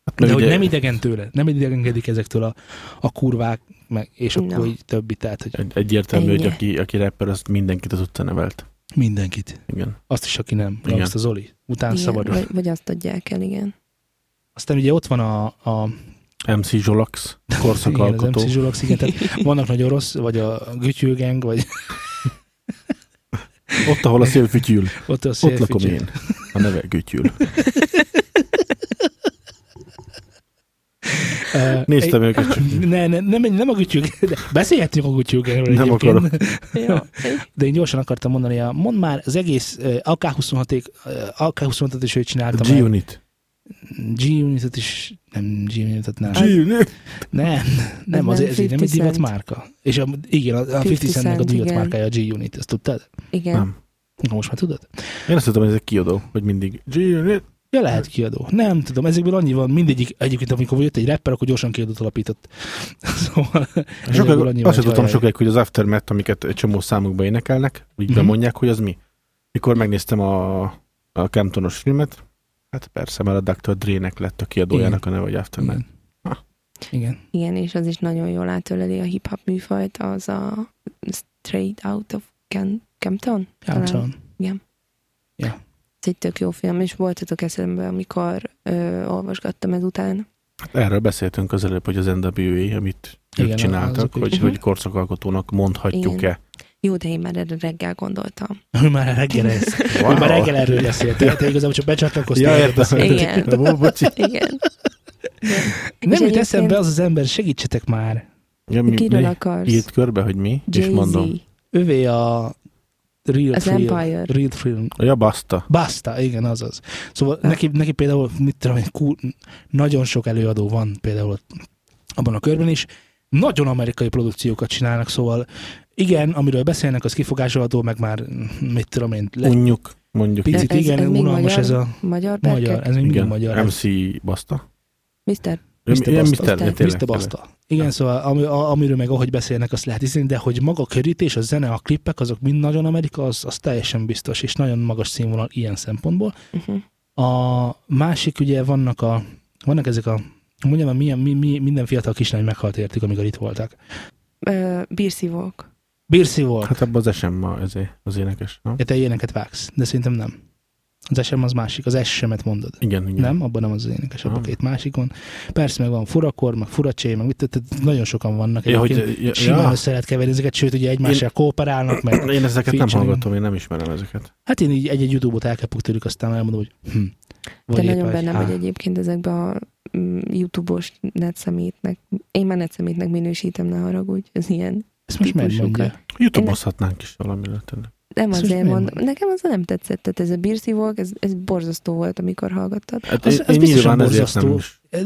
Hát, de mert hogy ugye- nem idegen tőle, nem idegenkedik ezektől a, a kurvák, meg, és akkor Na. így többi, tehát hogy Egy, egyértelmű, hogy Ennyi. aki, aki rapper, az mindenkit az utca nevelt. Mindenkit. Igen. Azt is, aki nem. Igen. Azt a Zoli. Után Igen, szabadon. vagy, vagy azt adják el, igen. Aztán ugye ott van a, a MC Zsolax, igen, az korszakalkotó. MC Zsulax, igen, tehát vannak nagy orosz, vagy a Gütyülgeng, vagy Ott, ahol a szél fütyül, ott a ott szélfütyül. lakom én. A neve Gütyül. Néztem egy- őket, csak Ne, ne, nem, nem a gütyük, de beszélhetünk a gütyülgengről Nem egyébként. akarok. Ja. De én gyorsan akartam mondani, a, mondd már az egész uh, AK-26 AK-26-ot is ő csinálta. G-Unit. G-Unitet is, nem G-Unitet nem. G-Unit. Nem, nem, Az ez egy nem 50 egy divat márka. És a, igen, a, a 50 50 Centnek a divat márkája a G-Unit, ezt tudtad? Igen. Nem. Na, most már tudod? Én azt hittem, hogy ez egy kiadó, hogy mindig G-Unit. Ja, lehet kiadó. Nem tudom, ezekből annyi van, mindegyik, egyébként amikor jött egy rapper, akkor gyorsan kiadót alapított. szóval ezekből Sokáig, annyi azt tudtam sokáig, hogy az Aftermath, amiket egy csomó számukba énekelnek, úgy Mhm. bemondják, hogy az mi. Mikor megnéztem a, a Camptonos filmet, hát persze, mert a Dr. Dre-nek lett a kiadójának a neve, hogy Aftermath. Igen. Ha. Igen. Igen, és az is nagyon jól átöleli a hip-hop műfajt, az a Straight Out of Campton. talán. Campton. Ez egy tök jó film, és voltatok eszembe, amikor ö, olvasgattam ezután. Hát Erről beszéltünk az előbb, hogy az NWA, amit ők Igen, csináltak, azok hogy, is. hogy korszakalkotónak mondhatjuk-e. Jó, de én már erre reggel gondoltam. Ő már reggel ez. Wow. Ő már reggel erről beszélt. Te, te igazából csak becsatlakoztál. Ja, értem. Igen. Igen. Nem jut eszembe az az ember, segítsetek már. Ja, mi, Kiről mi? akarsz? Írt körbe, hogy mi, és mondom. Jay-Z. Ővé a Real Az Thrill. Empire. Real Thrill. Ja, baszta. Basta, igen, azaz. Szóval Ja. neki, neki például, mit tudom, én, cool, nagyon sok előadó van például abban a körben is. Nagyon amerikai produkciókat csinálnak, szóval igen, amiről beszélnek, az kifogásolható, meg már mit tudom én, le, Unjuk, mondjuk. Picit Ez- igen, ez unalmas magyar? ez a Magyar magyar, ez még Igen, magyar. MC Basta. Mr. Mr. Basta. Mr. Basta. Igen, szóval ami, a, amiről meg ahogy beszélnek, azt lehet hiszni, de hogy maga a körítés, a zene, a klippek, azok mind nagyon Amerika, az, az teljesen biztos, és nagyon magas színvonal ilyen szempontból. Uh-huh. A másik ugye vannak a, vannak ezek a, mondjam, milyen, mi, mi, minden fiatal kislány meghalt értük, amikor itt voltak. Uh, bírszívók. Birsi volt. Hát abban az SM ma ezért, az énekes. No? Ja, te ilyeneket vágsz, de szerintem nem. Az SM az másik, az SM-et mondod. Igen, igen. Nem, abban nem az az énekes, abban két másik van. Persze meg van furakor, meg furacsé, meg mit, tehát nagyon sokan vannak. Ja, hogy, ja, simán ja. össze lehet keverni ezeket, sőt, ugye egymással kooperálnak, meg Én ezeket nem featuring. hallgatom, én nem ismerem ezeket. hát én így egy-egy YouTube-ot elkapok tőlük, aztán elmondom, hogy hm. Te nagyon benne vagy egyébként ezekben a mm, YouTube-os netszemétnek. Én már netszemétnek minősítem, ne haragudj. Ez ilyen. Ezt most miért mondja? YouTube-ozhatnánk is valamiről tényleg. Nem most azért miért mondom. Nekem az nem tetszett. Tehát ez a bírszívók, ez, ez borzasztó volt, amikor hallgattad. Hát Az- én, az én biztosan borzasztó.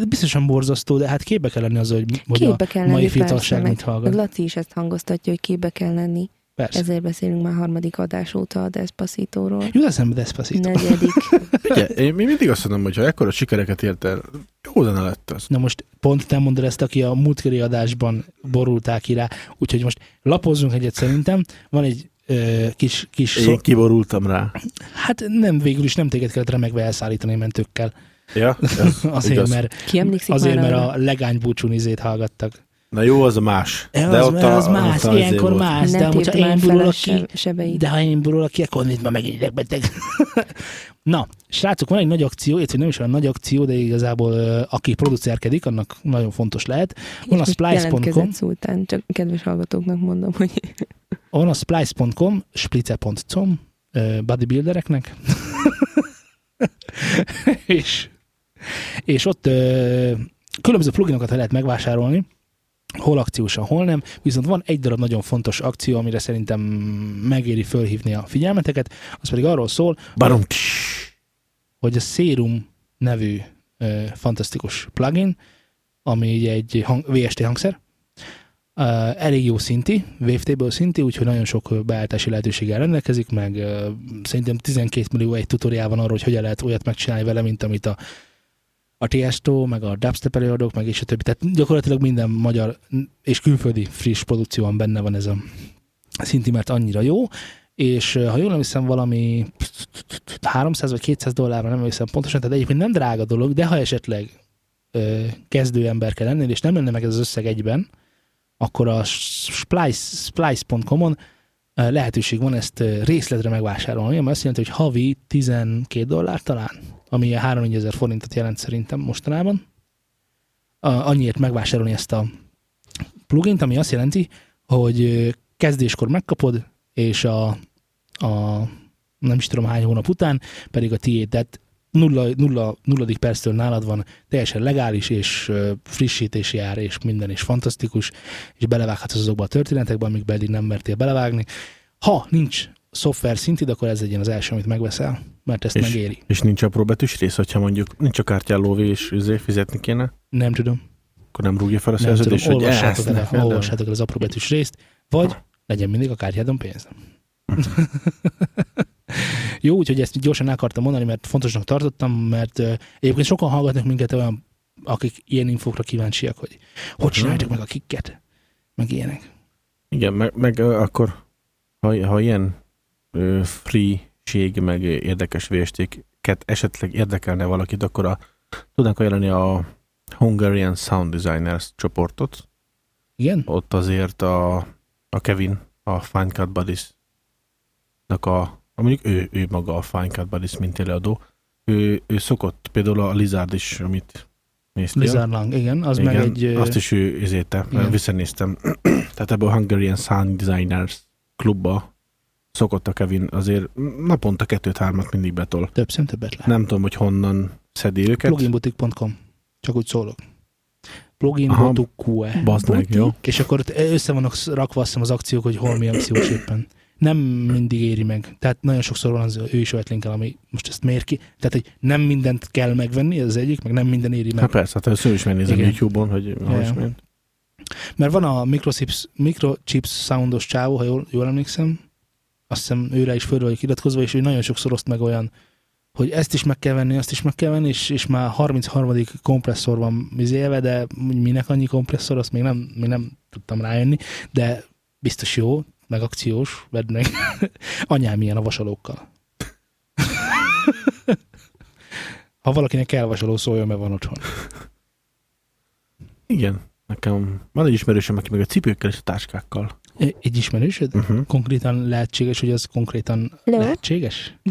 biztosan borzasztó, de hát képbe kell lenni az, hogy, hogy a Képbe kell mai lenni, fiatalság mit hallgat. Laci is ezt hangoztatja, hogy képbe kell lenni. Persze. Ezért beszélünk már harmadik adás óta a Despacito-ról. Jut eszembe Despacito. Negyedik. Ugye, én mindig azt mondom, hogy ha ekkora sikereket ért el, jó zene lett az. Na most pont te mondod ezt, aki a múltkori adásban borulták ki rá, úgyhogy most lapozzunk egyet szerintem. Van egy kis, kis Én kiborultam rá. hát nem, végül is nem téged kellett remegve elszállítani mentőkkel. Ja, Azért, igaz. mert, Ki emlékszik azért, már mert a legány búcsún izét hallgattak. Na jó, az a más. De az, az, az más, ott ilyenkor volt. más, de Nem amúgy, ha már én a burulok ki, se- sebeit. de ha én burulok ki, akkor nézd, ma megint beteg. Na, srácok, van egy nagy akció, illetve nem is olyan nagy akció, de igazából aki producerkedik, annak nagyon fontos lehet. Van a splice.com, Szultán, csak kedves hallgatóknak mondom, hogy van a splice.com, splice.com, bodybuildereknek, és, és ott különböző pluginokat lehet megvásárolni, hol akciósan, hol nem, viszont van egy darab nagyon fontos akció, amire szerintem megéri fölhívni a figyelmeteket, az pedig arról szól, Barom. hogy a Serum nevű ö, fantasztikus plugin, ami egy hang, VST hangszer, ö, elég jó szinti, wavetable szinti, úgyhogy nagyon sok beállítási lehetőséggel rendelkezik, meg ö, szerintem 12 millió egy tutoriál van arról, hogy hogyan lehet olyat megcsinálni vele, mint amit a a Tiesto, meg a dubstep előadók, meg és a többi. Tehát gyakorlatilag minden magyar és külföldi friss produkcióban benne van ez a szinti, mert annyira jó, és ha jól nem hiszem, valami 300 vagy 200 dollárra nem hiszem pontosan, tehát egyébként nem drága dolog, de ha esetleg ö, kezdő ember kell lennél, és nem lenne meg ez az összeg egyben, akkor a splice, splice.com-on lehetőség van ezt részletre megvásárolni, ami azt jelenti, hogy havi 12 dollár talán, ami ilyen 3 ezer forintot jelent szerintem mostanában. A, annyiért megvásárolni ezt a plugint, ami azt jelenti, hogy kezdéskor megkapod, és a, a nem is tudom hány hónap után, pedig a tiéd, tehát nulla, nulla, nulladik perctől nálad van, teljesen legális, és ö, frissítési jár, és minden is fantasztikus, és belevághatsz azokba a történetekbe, amikbe eddig nem mertél belevágni. Ha nincs szoftver szintid, akkor ez legyen az első, amit megveszel, mert ezt És- megéri. És nincs apró betűs rész, hogyha mondjuk nincs a kártyán lóvé, és üzé fizetni kéne, Nem tudom. akkor nem rúgja fel a szerződést, hogy olvassátok el, de- olvassátok el az apró betűs részt, vagy legyen mindig a kártyádon pénz. Jó, úgyhogy ezt gyorsan el akartam mondani, mert fontosnak tartottam, mert egyébként sokan hallgatnak minket olyan, akik ilyen infokra kíváncsiak, hogy hogy csináljátok meg a kikket, meg ilyenek. Igen, meg, meg akkor, ha, ha ilyen ö, free-ség, meg érdekes VST-ket esetleg érdekelne valakit, akkor a, tudnánk ajánlani a Hungarian Sound Designers csoportot. Igen? Ott azért a, a Kevin, a Fine Cut Buddies a mondjuk ő, ő maga a Fine Cut Buddies, mint előadó, ő, ő szokott, például a Lizard is, amit néztél. Lizard Lang, igen, az meg egy... Azt is ő izéte, igen. visszanéztem. Tehát ebben a Hungarian Sound Designers klubba szokott a Kevin azért naponta kettőt-hármat mindig betol. Több szem többet lát. Nem tudom, hogy honnan szedi őket. Pluginbutik.com. Csak úgy szólok. Plugin Aha. Botuk QE. Bazd meg, jó? És akkor össze vannak rakva azt hiszem az akciók, hogy hol mi akciós éppen. Nem mindig éri meg. Tehát nagyon sokszor van az ő is ötlinkel, ami most ezt miért ki. Tehát, hogy nem mindent kell megvenni, ez az egyik, meg nem minden éri meg. Hát persze, hát ezt ő is megnézem. YouTube-on, hogy Ja. Mert van a microchips, microchips soundos csávó, ha jól, jól emlékszem, azt hiszem őre is föl vagyok iratkozva, és ő nagyon sokszor oszt meg olyan, hogy ezt is meg kell venni, azt is meg kell venni, és, és már 33. kompresszor van vizélve, de minek annyi kompresszor, azt még nem, még nem tudtam rájönni, de biztos jó, meg akciós, vedd meg. Anyám ilyen a vasalókkal. ha valakinek kell vasaló, szóljon, mert van otthon. Igen, nekem van egy ismerősöm, aki meg a cipőkkel és a táskákkal. Egy ismerősöd? Uh-huh. Konkrétan lehetséges, hogy az konkrétan Hello? lehetséges?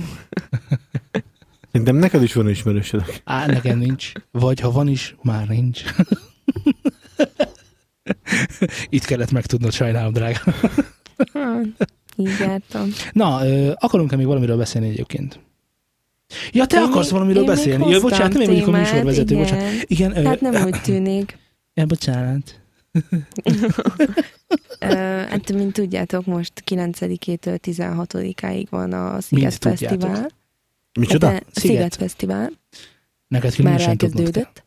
Szerintem neked is van ismerősöd. Á, nekem nincs. Vagy ha van is, már nincs. Itt kellett megtudnod, sajnálom, drága. Hát, így jártam. Na, ö, akarunk-e még valamiről beszélni egyébként? Ja, te Én akarsz még- valamiről én még beszélni. Ja, bocsánat, nem én vagyok a műsorvezető, igen. bocsánat. Igen, ö, Hát nem úgy tűnik. Ja, bocsánat. Hát, mint tudjátok, most 9-től 16-áig van a Sziget Mint? Fesztivál. Micsoda? Hát, a Sziget. Sziget Fesztivál. Neked Már elkezdődött.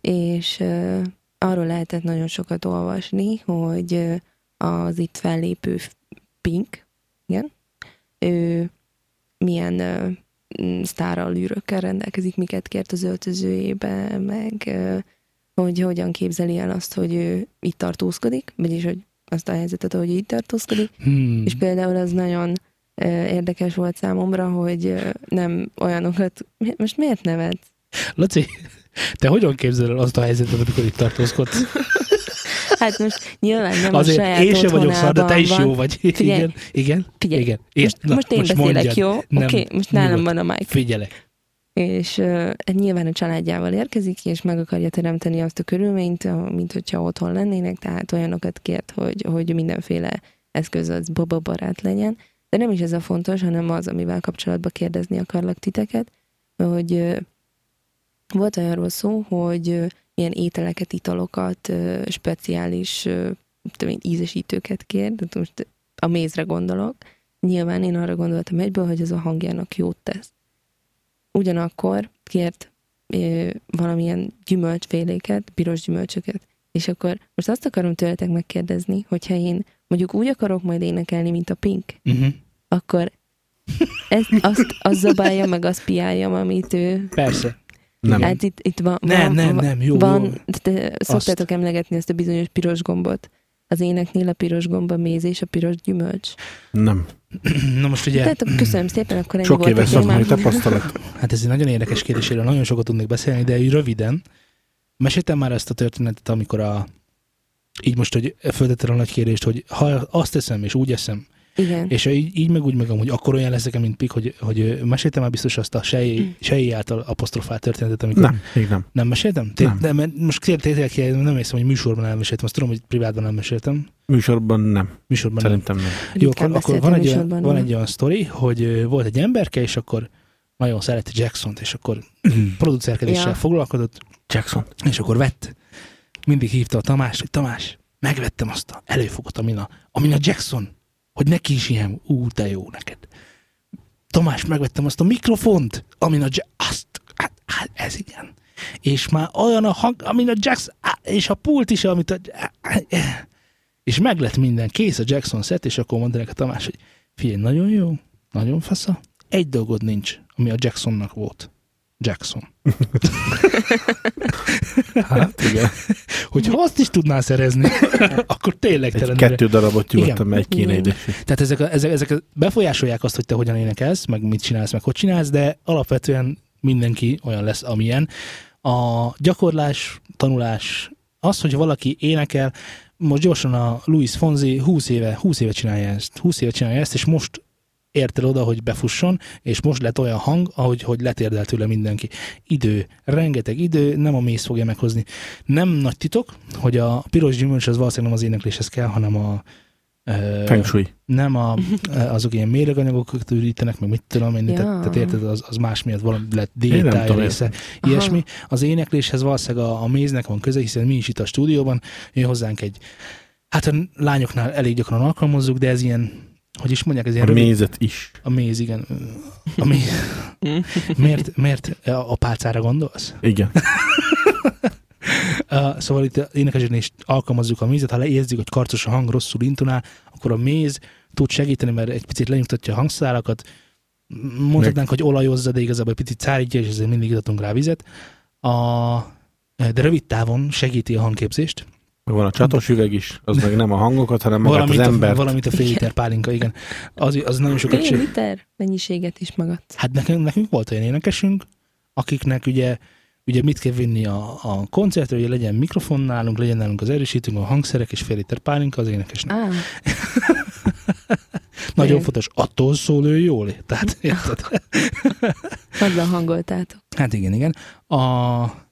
És ö, arról lehetett nagyon sokat olvasni, hogy ö, az itt fellépő Pink, igen, ő milyen ö, m, sztárallűrökkel rendelkezik, miket kért az öltözőjébe, meg ö, hogy hogyan képzeli el azt, hogy ő itt tartózkodik, vagyis hogy azt a helyzetet, hogy itt tartózkodik, Hmm. és például az nagyon ö, érdekes volt számomra, hogy ö, nem olyanokat, most miért nevet? Laci, te hogyan képzeled el azt a helyzetet, amikor itt tartózkodsz? Hát most nyilván nem Azért a saját én sem vagyok szar, de te is jó vagy. Figyelj. Igen, igen, Figyelj, igen. Most, Na, most én beszélek, mondjad. jó? Oké, okay, most nálam nyugodt. van a mic. Figyelek. És uh, nyilván a családjával érkezik, és meg akarja teremteni azt a körülményt, mint hogyha otthon lennének, tehát olyanokat kért, hogy, hogy mindenféle eszköz az bababarát legyen. De nem is ez a fontos, hanem az, amivel kapcsolatban kérdezni akarlak titeket, hogy uh, volt olyanról szó, hogy milyen ételeket, italokat, speciális tudom én, ízesítőket kér, de most a mézre gondolok. Nyilván én arra gondoltam egyből, hogy ez a hangjának jót tesz. Ugyanakkor kért valamilyen gyümölcsféléket, piros gyümölcsöket, és akkor most azt akarom tőletek megkérdezni, hogyha én mondjuk úgy akarok majd énekelni, mint a Pink, Uh-huh. akkor ezt, azt, azt zabálja, meg azt piáljam, amit ő... Persze. Nem. Hát itt, itt van, Nem, van, nem, nem, jó, van, jó. Te szoktátok emlegetni ezt a bizonyos piros gombot. Az éneknél a piros gomb a méz és a piros gyümölcs. Nem. Na most ugye, Tehát köszönöm szépen, akkor ennyi Sok volt a éves szakmai tapasztalat. hát ez egy nagyon érdekes kérdés, erről nagyon sokat tudnék beszélni, de röviden. Meséltem már ezt a történetet, amikor a így most, hogy föltettem a nagy kérdést, hogy ha azt eszem, és úgy eszem, Igen. és így, így meg úgy meg amúgy, akkor olyan leszek, mint Pik, hogy, hogy meséltem már biztos azt a sejé, sejé által apostrofált történetet, amikor Nem, még nem. nem meséltem? Té- Nem. De, mert most tényleg tényleg nem hiszem, hogy műsorban elmeséltem, azt tudom, hogy privátban nem meséltem. Műsorban nem. Műsorban nem. Szerintem nem. Jó, Ritkán akkor, akkor van, egy olyan, van nem? egy olyan sztori, hogy volt egy emberke, és akkor nagyon szereti Jackson-t, és akkor producerkedéssel Ja. foglalkozott, Jackson. és akkor vett. Mindig hívta a Tamást, hogy Tamás, megvettem azt a előfogot, amin a, amin a Jackson, hogy neki is ilyen, ú, de jó neked. Tamás, megvettem azt a mikrofont, amin a Ja- azt, hát, hát, ez igen. És már olyan a hang, amin a á, és a pult is, amit a, és meg lett minden, kész a Jackson set, és akkor mondta a Tamás, hogy figyelj, nagyon jó, nagyon fasza, egy dolgod nincs, ami a Jacksonnak volt. Jackson. Hát igen. Hogyha azt is tudnál szerezni, akkor tényleg te lennél. kettő darabot nyugodtan megy kéne ide. Tehát ezek, a, ezek, ezek befolyásolják azt, hogy te hogyan énekelsz, meg mit csinálsz, meg hogy csinálsz, de alapvetően mindenki olyan lesz, amilyen. A gyakorlás, tanulás, az, hogy valaki énekel, most gyorsan a Luis Fonzi 20 éve, 20 éve csinálja ezt, 20 éve csinálja ezt, és most ért el oda, hogy befusson, és most lett olyan hang, ahogy hogy letérdel tőle mindenki. Idő, rengeteg idő, nem a mész fogja meghozni. Nem nagy titok, hogy a piros gyümölcs az valószínűleg nem az énekléshez kell, hanem a ö, Feng Shui. nem a, azok ilyen méreganyagokat ürítenek, meg mit tudom én, Ja. tehát, tehát érted, az, az más miatt valami lett diétája része, Aha. ilyesmi. Az énekléshez valószínűleg a, a méznek van köze, hiszen mi is itt a stúdióban, jön hozzánk egy, hát a lányoknál elég gyakran alkalmazzuk, de ez ilyen hogy is mondják, ez ilyen A rövid, mézet is. a méz, igen. A méz. miért, miért a pálcára gondolsz? Igen. Uh, szóval itt énekesíteni is alkalmazzuk a mézet, ha leérzik, hogy karcos a hang, rosszul intonál, akkor a méz tud segíteni, mert egy picit lenyugtatja a hangszálakat. Mondhatnánk, hogy olajozza, de igazából egy picit szárítja, és ezért mindig adatunk rá vizet. A, de rövid távon segíti a hangképzést. Van a csatos üveg is, az meg nem a hangokat, hanem magát az Valamint a, embert. valamint a fél liter pálinka, igen. Az, az nagyon sokat Fél liter mennyiséget is magad. Hát nekünk, nekünk volt olyan énekesünk, akiknek ugye, ugye mit kell vinni a, a koncertre, hogy legyen mikrofon nálunk, legyen nálunk az erősítőnk, a hangszerek és fél liter pálinka az énekesnek. Á, Nagyon fontos, attól szól ő jól. Tehát, érted? azzal hangoltátok. Hát igen, igen. A,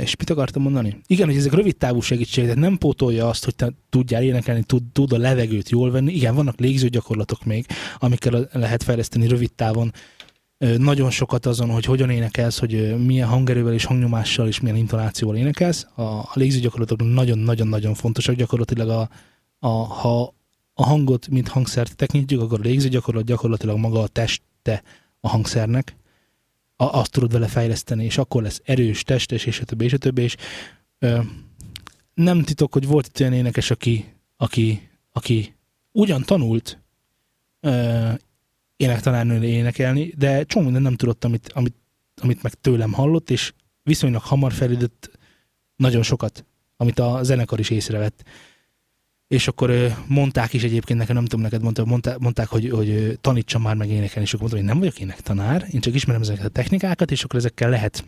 és mit akartam mondani? Igen, hogy ezek rövid távú segítségek, tehát nem pótolja azt, hogy te tudjál énekelni, tud, tud a levegőt jól venni. Igen, vannak légző gyakorlatok még, amikkel lehet fejleszteni rövid távon nagyon sokat azon, hogy hogyan énekelsz, hogy milyen hangerővel és hangnyomással és milyen intonációval énekelsz. A, a légző gyakorlatok nagyon-nagyon-nagyon fontosak. Gyakorlatilag a, a, ha a hangot, mint hangszert tekintjük, akkor a légző gyakorlat gyakorlatilag maga a teste a hangszernek. A, azt tudod vele fejleszteni, és akkor lesz erős, testes, és a többi, és a többi, és ö, nem titok, hogy volt itt olyan énekes, aki, aki, aki ugyan tanult ö, énektanárnőn énekelni, de csomó minden nem tudott, amit, amit, amit meg tőlem hallott, és viszonylag hamar felüldött nagyon sokat, amit a zenekar is észrevett. És akkor mondták is egyébként nekem, nem tudom neked, mondta, mondták, mondták hogy, hogy tanítsam már meg énekelni, és akkor mondtam, hogy nem vagyok énektanár, én csak ismerem ezeket a technikákat, és akkor ezekkel lehet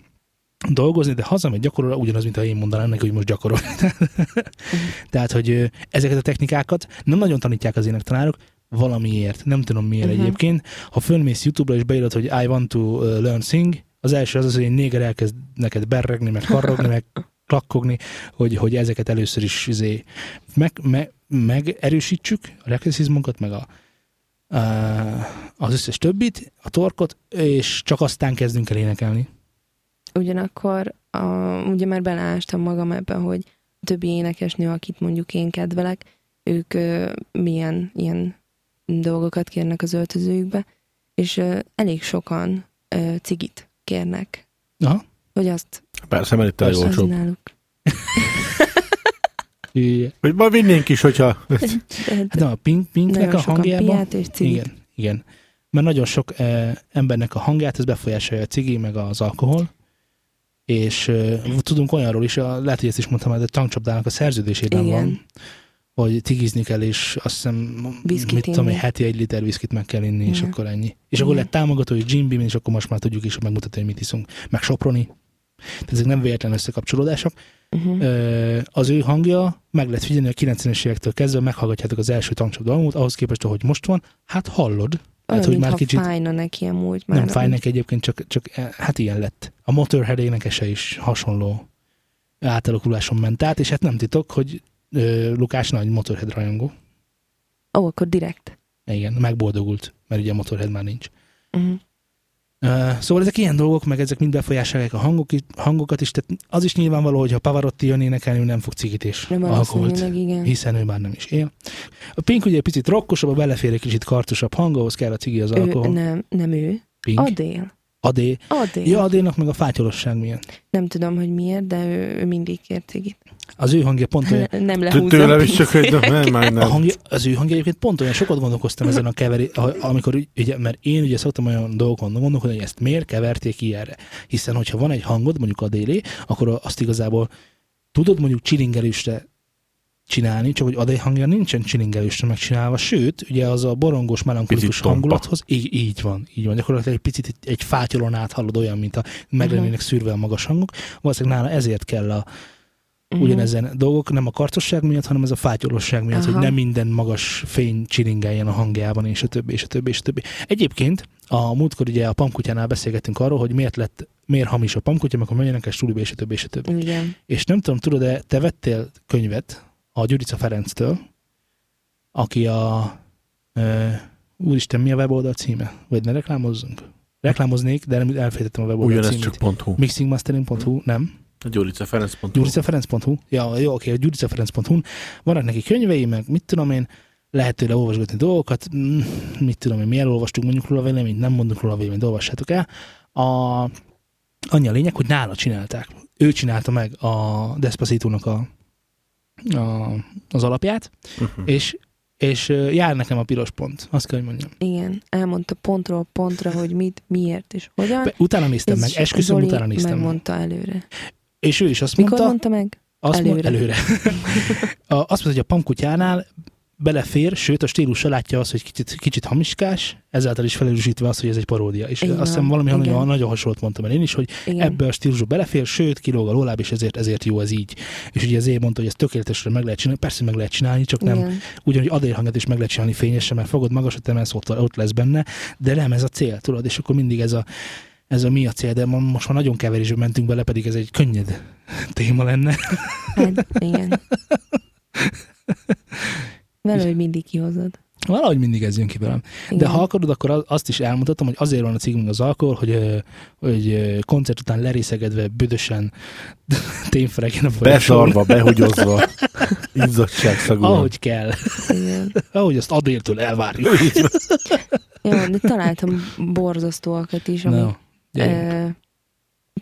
dolgozni, de hazamegy gyakorolra, ugyanaz, mint ha én mondanám neki, hogy most gyakorol. Tehát, hogy ezeket a technikákat nem nagyon tanítják az énektanárok, valamiért, nem tudom miért uh-huh. egyébként. Ha fölmész YouTube-ra és beírod, hogy I want to learn sing, az első az az, hogy egy néger elkezd neked berregni, meg karrogni, meg klakkogni, hogy, hogy ezeket először is izé, meg, meg, megerősítsük a rekeszizmunkat, meg a, a, az összes többit, a torkot, és csak aztán kezdünk el énekelni. Ugyanakkor a, ugye már beleástam magam ebbe, hogy a többi énekesnő, akit mondjuk én kedvelek, ők ö, milyen ilyen dolgokat kérnek az öltözőjükbe, és ö, elég sokan ö, cigit kérnek. Aha. Hogy azt Persze, mert itt elég Persze. olcsóbb. Hogy ma vinnénk is, hogyha... Hát nem, a Pink, Pinknek a hangjában... és. Igen, igen. Mert nagyon sok eh, embernek a hangját ez befolyásolja a cigi, meg az alkohol. És eh, tudunk olyanról is, a, lehet, hogy ezt is mondtam, de a tankcsapdának a szerződésében Igen. van, hogy cigizni kell, és azt hiszem, Viszkit mit tudom, inni. egy heti egy liter viszkit meg kell inni, és Igen. akkor ennyi. És akkor Igen. lett támogató, hogy Jim Beam, és akkor most már tudjuk is megmutatni, hogy mit iszunk. Meg soproni. Tehát ezek nem véletlen összekapcsolódások. Uh-huh. Az ő hangja, meg lehet figyelni a 90-es évektől kezdve, meghallgatjátok az első tankcsapda albumot, ahhoz képest, ahogy most van, hát hallod. Olyan, hogy mintha már kicsit- fájna neki amúgy már. nem fáj neki egyébként, csak, csak eh, hát ilyen lett. A Motorhead énekese is hasonló átalakuláson ment át, és hát nem titok, hogy ö, Lukás nagy Motorhead rajongó. Ó, akkor direkt. Igen, megboldogult, mert ugye a Motorhead már nincs. Uh-huh. Szóval ezek ilyen dolgok, meg ezek mind befolyásolják a hangok, hangokat is, tehát az is nyilvánvaló, hogy ha Pavarotti jön énekelni, nem fog cigit és Nem alkoholt, igen. hiszen ő már nem is él. A Pink ugye picit rokkosabb, a belefér egy kicsit kartosabb hang, ahhoz kell a cigi az Ő, alkohol. nem, nem ő. Pink. Adél. Adé. Adél. Ja, Adénak meg a fátyolosság milyen. Nem tudom, hogy miért, de ő, ő mindig kér cigit. Az ő hangja pont olyan, Nem lehúzza. Tőlem is csak egy... Nem, már a hangja, az ő hangja egyébként pont olyan, sokat gondolkoztam ezen a keveri, amikor, ugye, mert én ugye szoktam olyan dolgokon gondolkodni, hogy ezt miért keverték ilyenre. Hiszen, hogyha van egy hangod, mondjuk a délé, akkor azt igazából tudod mondjuk csilingelősre csinálni, csak hogy adé hangja nincsen csilingelősre megcsinálva, sőt, ugye az a borongos, melankolikus hangulathoz, így, így van, így van, gyakorlatilag egy picit egy, egy fátyolon át hallod olyan, mint a meg lennének szűrve a magas hangok, valószínűleg nála ezért kell a, Mhm. ugyanezen dolgok, nem a karcosság miatt, hanem ez a fátyolosság miatt, Aha. hogy nem minden magas fény csilingeljen a hangjában, és a többi, és a többi, és a többi. Egyébként a múltkor ugye a pamkutyánál beszélgettünk arról, hogy miért lett, miért hamis a pamkutya, meg a menjenek a stúdióba, és a többi, és a többi. Igen. És nem tudom, tudod-e, te vettél könyvet a Gyurica Ferenctől, aki a ö, úristen, mi a weboldal címe? Vagy ne reklámozzunk? Reklámoznék, de nem elfejtettem a weboldal Ugyanez címét. csak hú. Mixingmastering.hu, nem? A Gyuricaferenc.hu. gyuricaferenc.hu, ja, jó, oké, a gyuricaferenc.hu, vannak neki könyvei, meg mit tudom én, lehet tőle olvasgatni dolgokat, mm, mit tudom én, mi elolvastunk mondjuk róla véleményt, nem mondunk róla véleményt, olvassátok el. A, annyi a lényeg, hogy nála csinálták. Ő csinálta meg a Despacito-nak a, a, az alapját, Uh-huh. és, és jár nekem a piros pont, azt kell, hogy mondjam. Igen, elmondta pontról pontra, hogy mit, miért és hogyan. Be, utána néztem meg, esküszöm, Zoli utána néztem meg. megmondta előre. És ő is azt Mikor mondta, mondta meg? azt Előre. Mond, előre. azt mondta, hogy a pamkutyánál belefér, sőt a stílusa látja azt, hogy kicsit, kicsit hamiskás, ezáltal is felerősítve azt, hogy ez egy paródia. És Igen, azt hiszem valami igen. nagyon, nagyon hasonlót mondtam el én is, hogy Igen. ebbe a stílusba belefér, sőt, kilóg a lóláb, és ezért, ezért jó ez így. És ugye ezért mondta, hogy ezt tökéletesre meg lehet csinálni, persze meg lehet csinálni, csak nem Igen. ugyanúgy adérhangot is meg lehet csinálni fényesen, mert fogod magasat emelsz, ott, ott lesz benne, de nem ez a cél, tudod, és akkor mindig ez a, ez a mi a cél, de most már nagyon keverésbe mentünk bele, pedig ez egy könnyed téma lenne. Hát, igen. Valahogy mindig kihozod. Valahogy mindig ez jön ki velem. Igen. De ha akarod, akkor az- azt is elmutatom, hogy azért van a cikkünk az alkohol, hogy, hogy koncert után lerészegedve, büdösen tényfeleken a folyosón, Beszarva, behugyozva, izzadságszagúan. ahogy kell, Igen. ahogy azt adértől elvárjuk. Jó, de találtam borzasztóakat is, amik No, ö,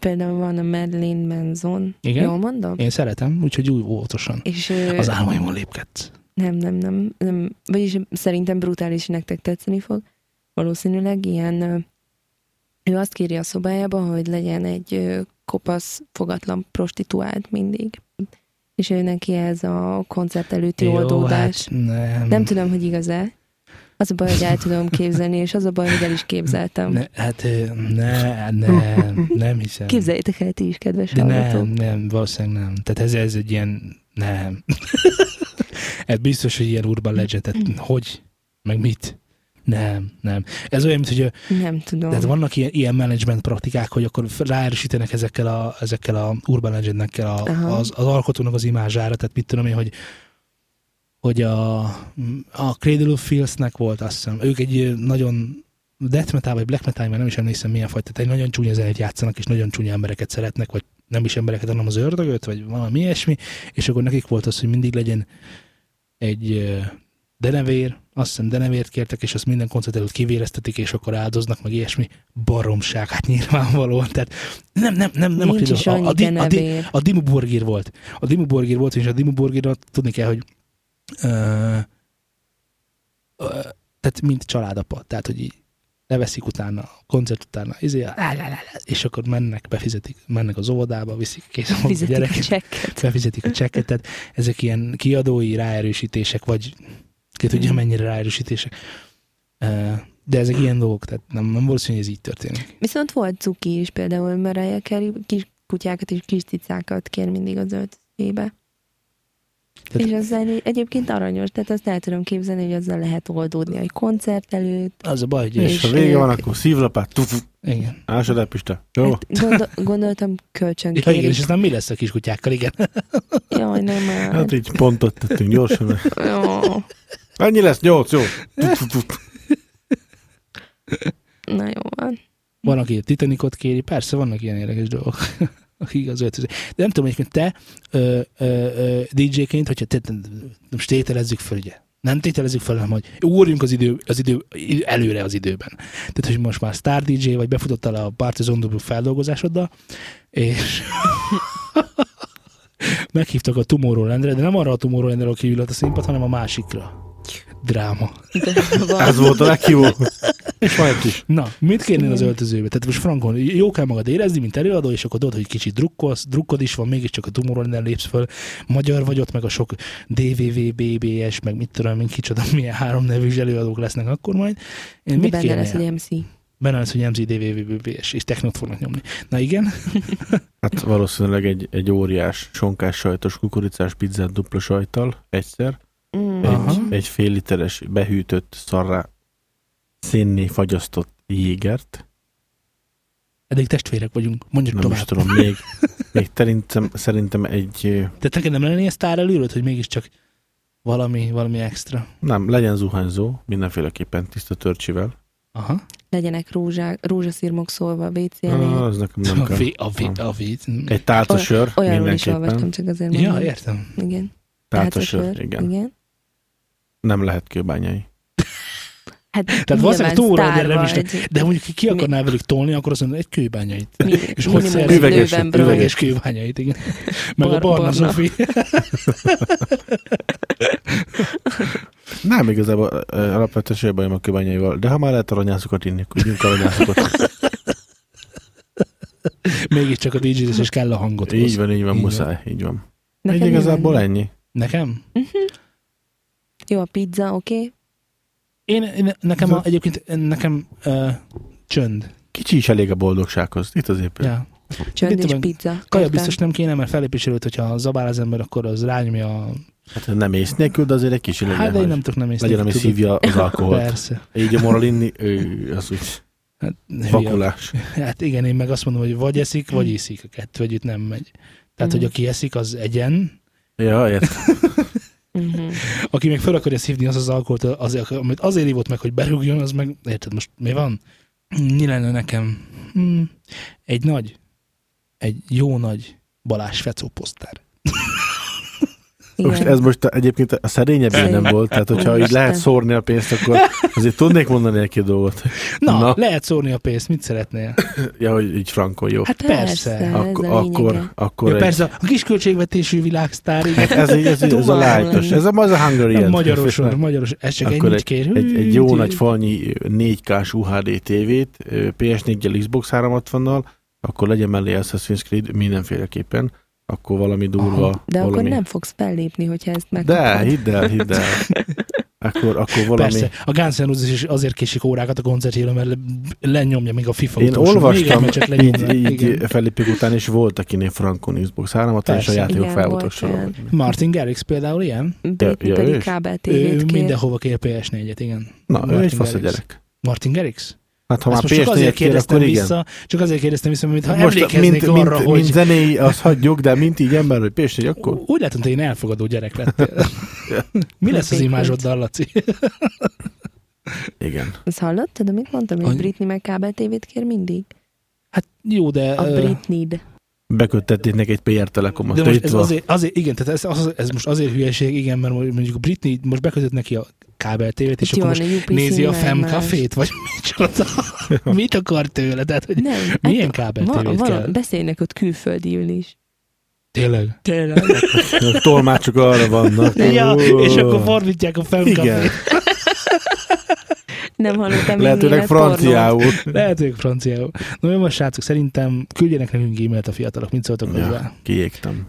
például van a Madeline Manson. Igen? Jól mondom? Én szeretem, úgyhogy úgy óvatosan. És Az álmaimon lépkedsz. Nem, nem, nem, nem, vagyis szerintem brutális nektek tetszeni fog. Valószínűleg ilyen, ő azt kéri a szobájába, hogy legyen egy kopasz, fogatlan prostituált mindig. És ő neki ez a koncert előtti oldódás. hát nem. Nem tudom, hogy igaz-e. Az a baj, hogy el tudom képzelni, és az a baj, hogy el is képzeltem. Ne, hát ö, ne, nem, nem hiszem. Képzeljétek el ti is, kedves De nem, hallgatók. nem, valószínűleg nem. Tehát ez, ez egy ilyen, nem. Ez biztos, hogy ilyen urban legend, tehát hogy, meg mit? Nem, nem. Ez olyan, mint hogy ö, Nem tudom. tehát vannak ilyen, ilyen management praktikák, hogy akkor ráerősítenek ezekkel a, ezekkel a urban legendekkel a, Aha. az, az, alkotónak az imázsára, tehát mit tudom én, hogy hogy a, a Cradle of Filth-nek volt, azt hiszem, ők egy nagyon death metal, vagy black metal, mert nem is emlékszem milyen fajta, tehát egy nagyon csúnya zenét játszanak, és nagyon csúnya embereket szeretnek, vagy nem is embereket, hanem az ördögöt, vagy valami ilyesmi, és akkor nekik volt az, hogy mindig legyen egy denevér, azt hiszem denevért kértek, és azt minden koncert előtt kivéreztetik, és akkor áldoznak, meg ilyesmi baromság, hát nyilvánvalóan, tehát nem, nem, nem, nem Nincs a, a, a, a, denevér. a Dimmu Borgir volt. A Dimmu Borgir volt, és a Dimmu Borgirra tudni kell, hogy ö, ö, tehát mint családapa, tehát hogy így leveszik utána, a koncert utána, izé, lá, lá, lá, lá, és akkor mennek, befizetik, mennek az óvodába, viszik kész a Fizetik a gyereket, csekket. befizetik a csekket, tehát ezek ilyen kiadói ráerősítések, vagy ki tudja Mhm. mennyire ráerősítések. De ezek ilyen dolgok, tehát nem, nem valószínű, hogy ez így történik. Viszont volt cuki is például, Mariah Carey kis kutyákat és kis cicákat kér mindig az öltözébe. Tehát- És azzal egyébként aranyos, tehát azt el tudom képzelni, hogy azzal lehet oldódni egy koncert előtt. Az a baj, hogy És- És ha vége van, akkor szívlapát, tufu, igen. ásad el, Pista. Jó? Hát gondol, gondoltam kölcsön Ja, igen, és aztán mi lesz a kiskutyákkal, igen. Jaj, nem már. Hát így pontot tettünk gyorsan. Jó. Annyi lesz, nyolc, jó. Na jó van. Van, aki a Titanicot kéri, persze vannak ilyen érdekes dolgok, akik az öltöző. De nem tudom, hogy te ö, ö, DJ-ként, hogyha te, most tételezzük föl, ugye, nem tételezzük fel, hanem hogy ugorjunk az idő, az idő előre az időben. Tehát, hogy most már Star DJ, vagy befutottál a Partizan Double feldolgozásoddal, és meghívtak a Tomorrowlandre, de nem arra a Tomorrowlandre, ahol kiült a színpad, hanem a másikra. Dráma. De Ez volt a legjobb. És is. Na, mit kérnél az öltözőbe? Tehát most frankon, jó kell magad érezni, mint előadó, és akkor tudod, hogy kicsit drukkolsz, drukkod is van, mégiscsak a Tomorrowland lépsz föl, magyar vagy ott, meg a sok DVV, BBS, meg mit tudom, mint kicsoda, milyen három nevű előadók lesznek akkor majd. Én De mit benne lesz egy MC. Benne lesz, hogy MZ, DVV, BBS, és technót fognak nyomni. Na igen, Hát valószínűleg egy, egy óriás sonkás sajtos kukoricás pizzát dupla sajttal egyszer. Mm. Aha. Egy, egy fél literes behűtött szarrá szénné fagyasztott jégert. eddig testvérek vagyunk, mondjuk Nem tovább. is tudom, még, még szerintem, szerintem egy, Tehát neked nem lenne ilyen sztár előröd, hogy mégiscsak valami, valami extra. nem, legyen zuhanyzó, mindenféleképpen tiszta törcsivel. Aha. Legyenek rózsák, rózsaszírmok szólva a WC. Ah, az nekem nem A kell. vé, a vé, a vé. Egy táltasör Olyanról is olvastam, csak azért Ja, mondom. értem. Igen. Táltasör, igen. igen. Nem lehet kőbányai. Hát Tehát valószínűleg sztár nem is. De mondjuk ki, ki akarná velük tolni, akkor azt mondja, egy kőbányait. Mi, És hogy egy Üveges-. Üveges kőbányait, igen. Meg a Bar- barna barna. Zofi. Nem igazából alapvetően semmi bajom a kőbányaival, de ha már lehet aranyászokat inni, akkor ígyunk aranyászokat. Mégiscsak a dj és kell a hangot. így van, így van, Így muszáj, így van. Nekem Egy igazából van? ennyi. Nekem? Jó, a pizza, oké. Okay. Én, én nekem a, egyébként nekem uh, csönd. Kicsi is elég a boldogsághoz. Itt az épp. Ja. Csönd Mit és tudom, pizza. Kaja Értem. biztos nem kéne, mert fellépés előtt, hogyha zabál az ember, akkor az rányomja a... Hát nem ész nélkül, de azért egy kicsi legyen. Hát de én nem tudok nem észre. legyen, ami szívja az alkoholt. Persze. Így a moral inni, ő, az úgy Hát, vakulás. hát igen, én meg azt mondom, hogy vagy eszik, vagy iszik. A kettő együtt nem megy. Tehát, Mhm. hogy aki eszik, az egyen, Ja, értem. Mhm. aki meg fel akarja szívni az az alkoholt, az, amit azért ívott meg, hogy berúgjon, az meg, érted, most mi van? Mi lenne nekem? Hmm, egy nagy, egy jó nagy Balázs Fecó posztár. Most ez most a- egyébként a szerényebb nem volt, tehát hogyha így Úristen. lehet szórni a pénzt, akkor azért tudnék mondani egy-két dolgot. Na, Na. Lehet szórni a pénzt, mit szeretnél? Ja, hogy így frankon jó. Hát persze. Persze. Ak- ez a akkor, akkor Ja, egy, persze, a kis költségvetésű világsztár, igen. ez, egy, ez, egy, ez a lájtos, ez a, az a Hungarian. Magyaroson, magyaros, ez csak Akkor ennyit kér. Egy, egy jó nagy falnyi 4K-s UHD TV-t, PS4-gyel Xbox 360-nal, akkor legyen mellé Assassin's Creed mindenféleképpen, akkor valami durva, Aha. De valami... akkor nem fogsz fellépni, hogyha ezt De, megkapod. hidd el, hidd el. Akkor, akkor valami... Persze, a Guns N' Roses is azért késik órákat a koncertjére, mert le- lenyomja még a FIFA Én utolsó. olvastam, Még így, így Igen. fellépők után is volt, akinél Frankon Xbox 3 és a játékok Igen, fel volt voltak olyan. sorolva. Martin Garrix például ilyen. Britney Ja, ja, pedig ő kábel Ő mindenhova kér PS4-et, igen. Na, ő Martin egy fasz a gyerek. Martin Garrix? Hát ha Ezt már most csak azért PS4 kér, kérdeztem akkor igen. vissza, csak azért kérdeztem vissza, mert ha Most emlékeznék mint, arra, mint, hogy mint zenéi, azt hagyjuk, de mint így ember, hogy PS4, akkor úgy látom, hogy én elfogadó gyerek lettél. Mi lesz az imázsoddal, Laci? igen. Azt hallottad, amit mondtam, hogy Britney meg kábel tévét kér mindig? Hát jó, de... A ö, Britney-d. Beköttették neki egy PR Telekomot. De most ez azért, azért, igen, tehát ez, az, ez most azért hülyeség, igen, mert mondjuk Britney most bekötött neki a kábel tévét, és Itt akkor most a UPC nézi a Fem. Cafét, vagy micsoda? Mit akar tőle? Tehát, hogy Nem. milyen hát kábel tévét kell? Beszélnek ott külföldiül is. Tényleg? Tényleg. A tolmácsok arra vannak. Ja, és akkor fordítják a Fem. Cafét. Nem hallottam Lehetőleg pornót. franciául. Lehet, hogy franciául. Na jó, most srácok, szerintem küldjenek nekünk e-mailt a fiatalok, mit szóltok hozzá? Ja, kiégtem.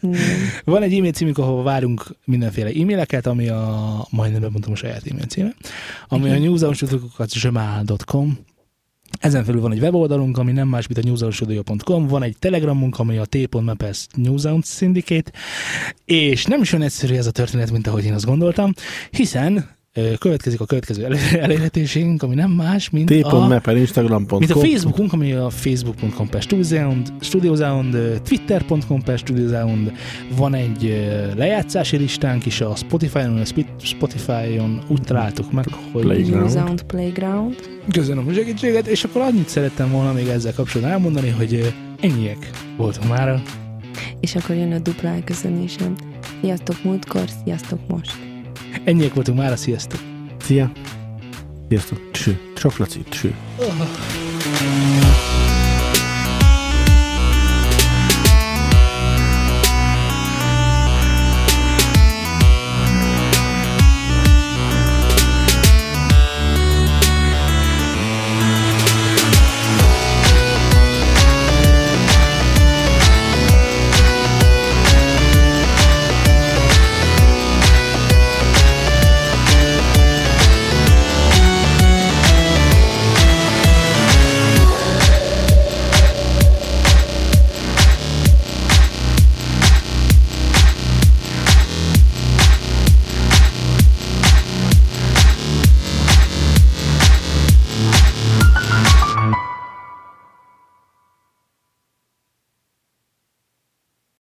Nem. Van egy e-mail címünk, ahol várunk mindenféle e-maileket, ami a, majdnem bemondtam a saját e-mail címe, ami a newsoutstudiókat.com. Ezen felül van egy weboldalunk, ami nem más, mint a newsoutstudio.com, van egy telegramunk, ami a t.mapes Newsound Syndicate, és nem is olyan egyszerű ez a történet, mint ahogy én azt gondoltam, hiszen következik a következő elé- elérhetőségünk, ami nem más, mint a... T.me per Instagram.com. Mint a Facebookunk, ami a facebook.com per StudioSound, StudioSound, twitter.com per StudioSound, van egy lejátszási listánk is a Spotify-on, a Spotify-on úgy találtuk meg, hogy Playground. Sound Playground. köszönöm a segítséget, és akkor annyit szerettem volna még ezzel kapcsolatban elmondani, hogy ennyiek voltunk már. És akkor jön a dupla elköszönésem. Sziasztok múltkor, sziasztok most. Ennyiek voltunk már, sziasztok! Szia. Sziasztok. Cső. Csak Laci. Cső. Oh.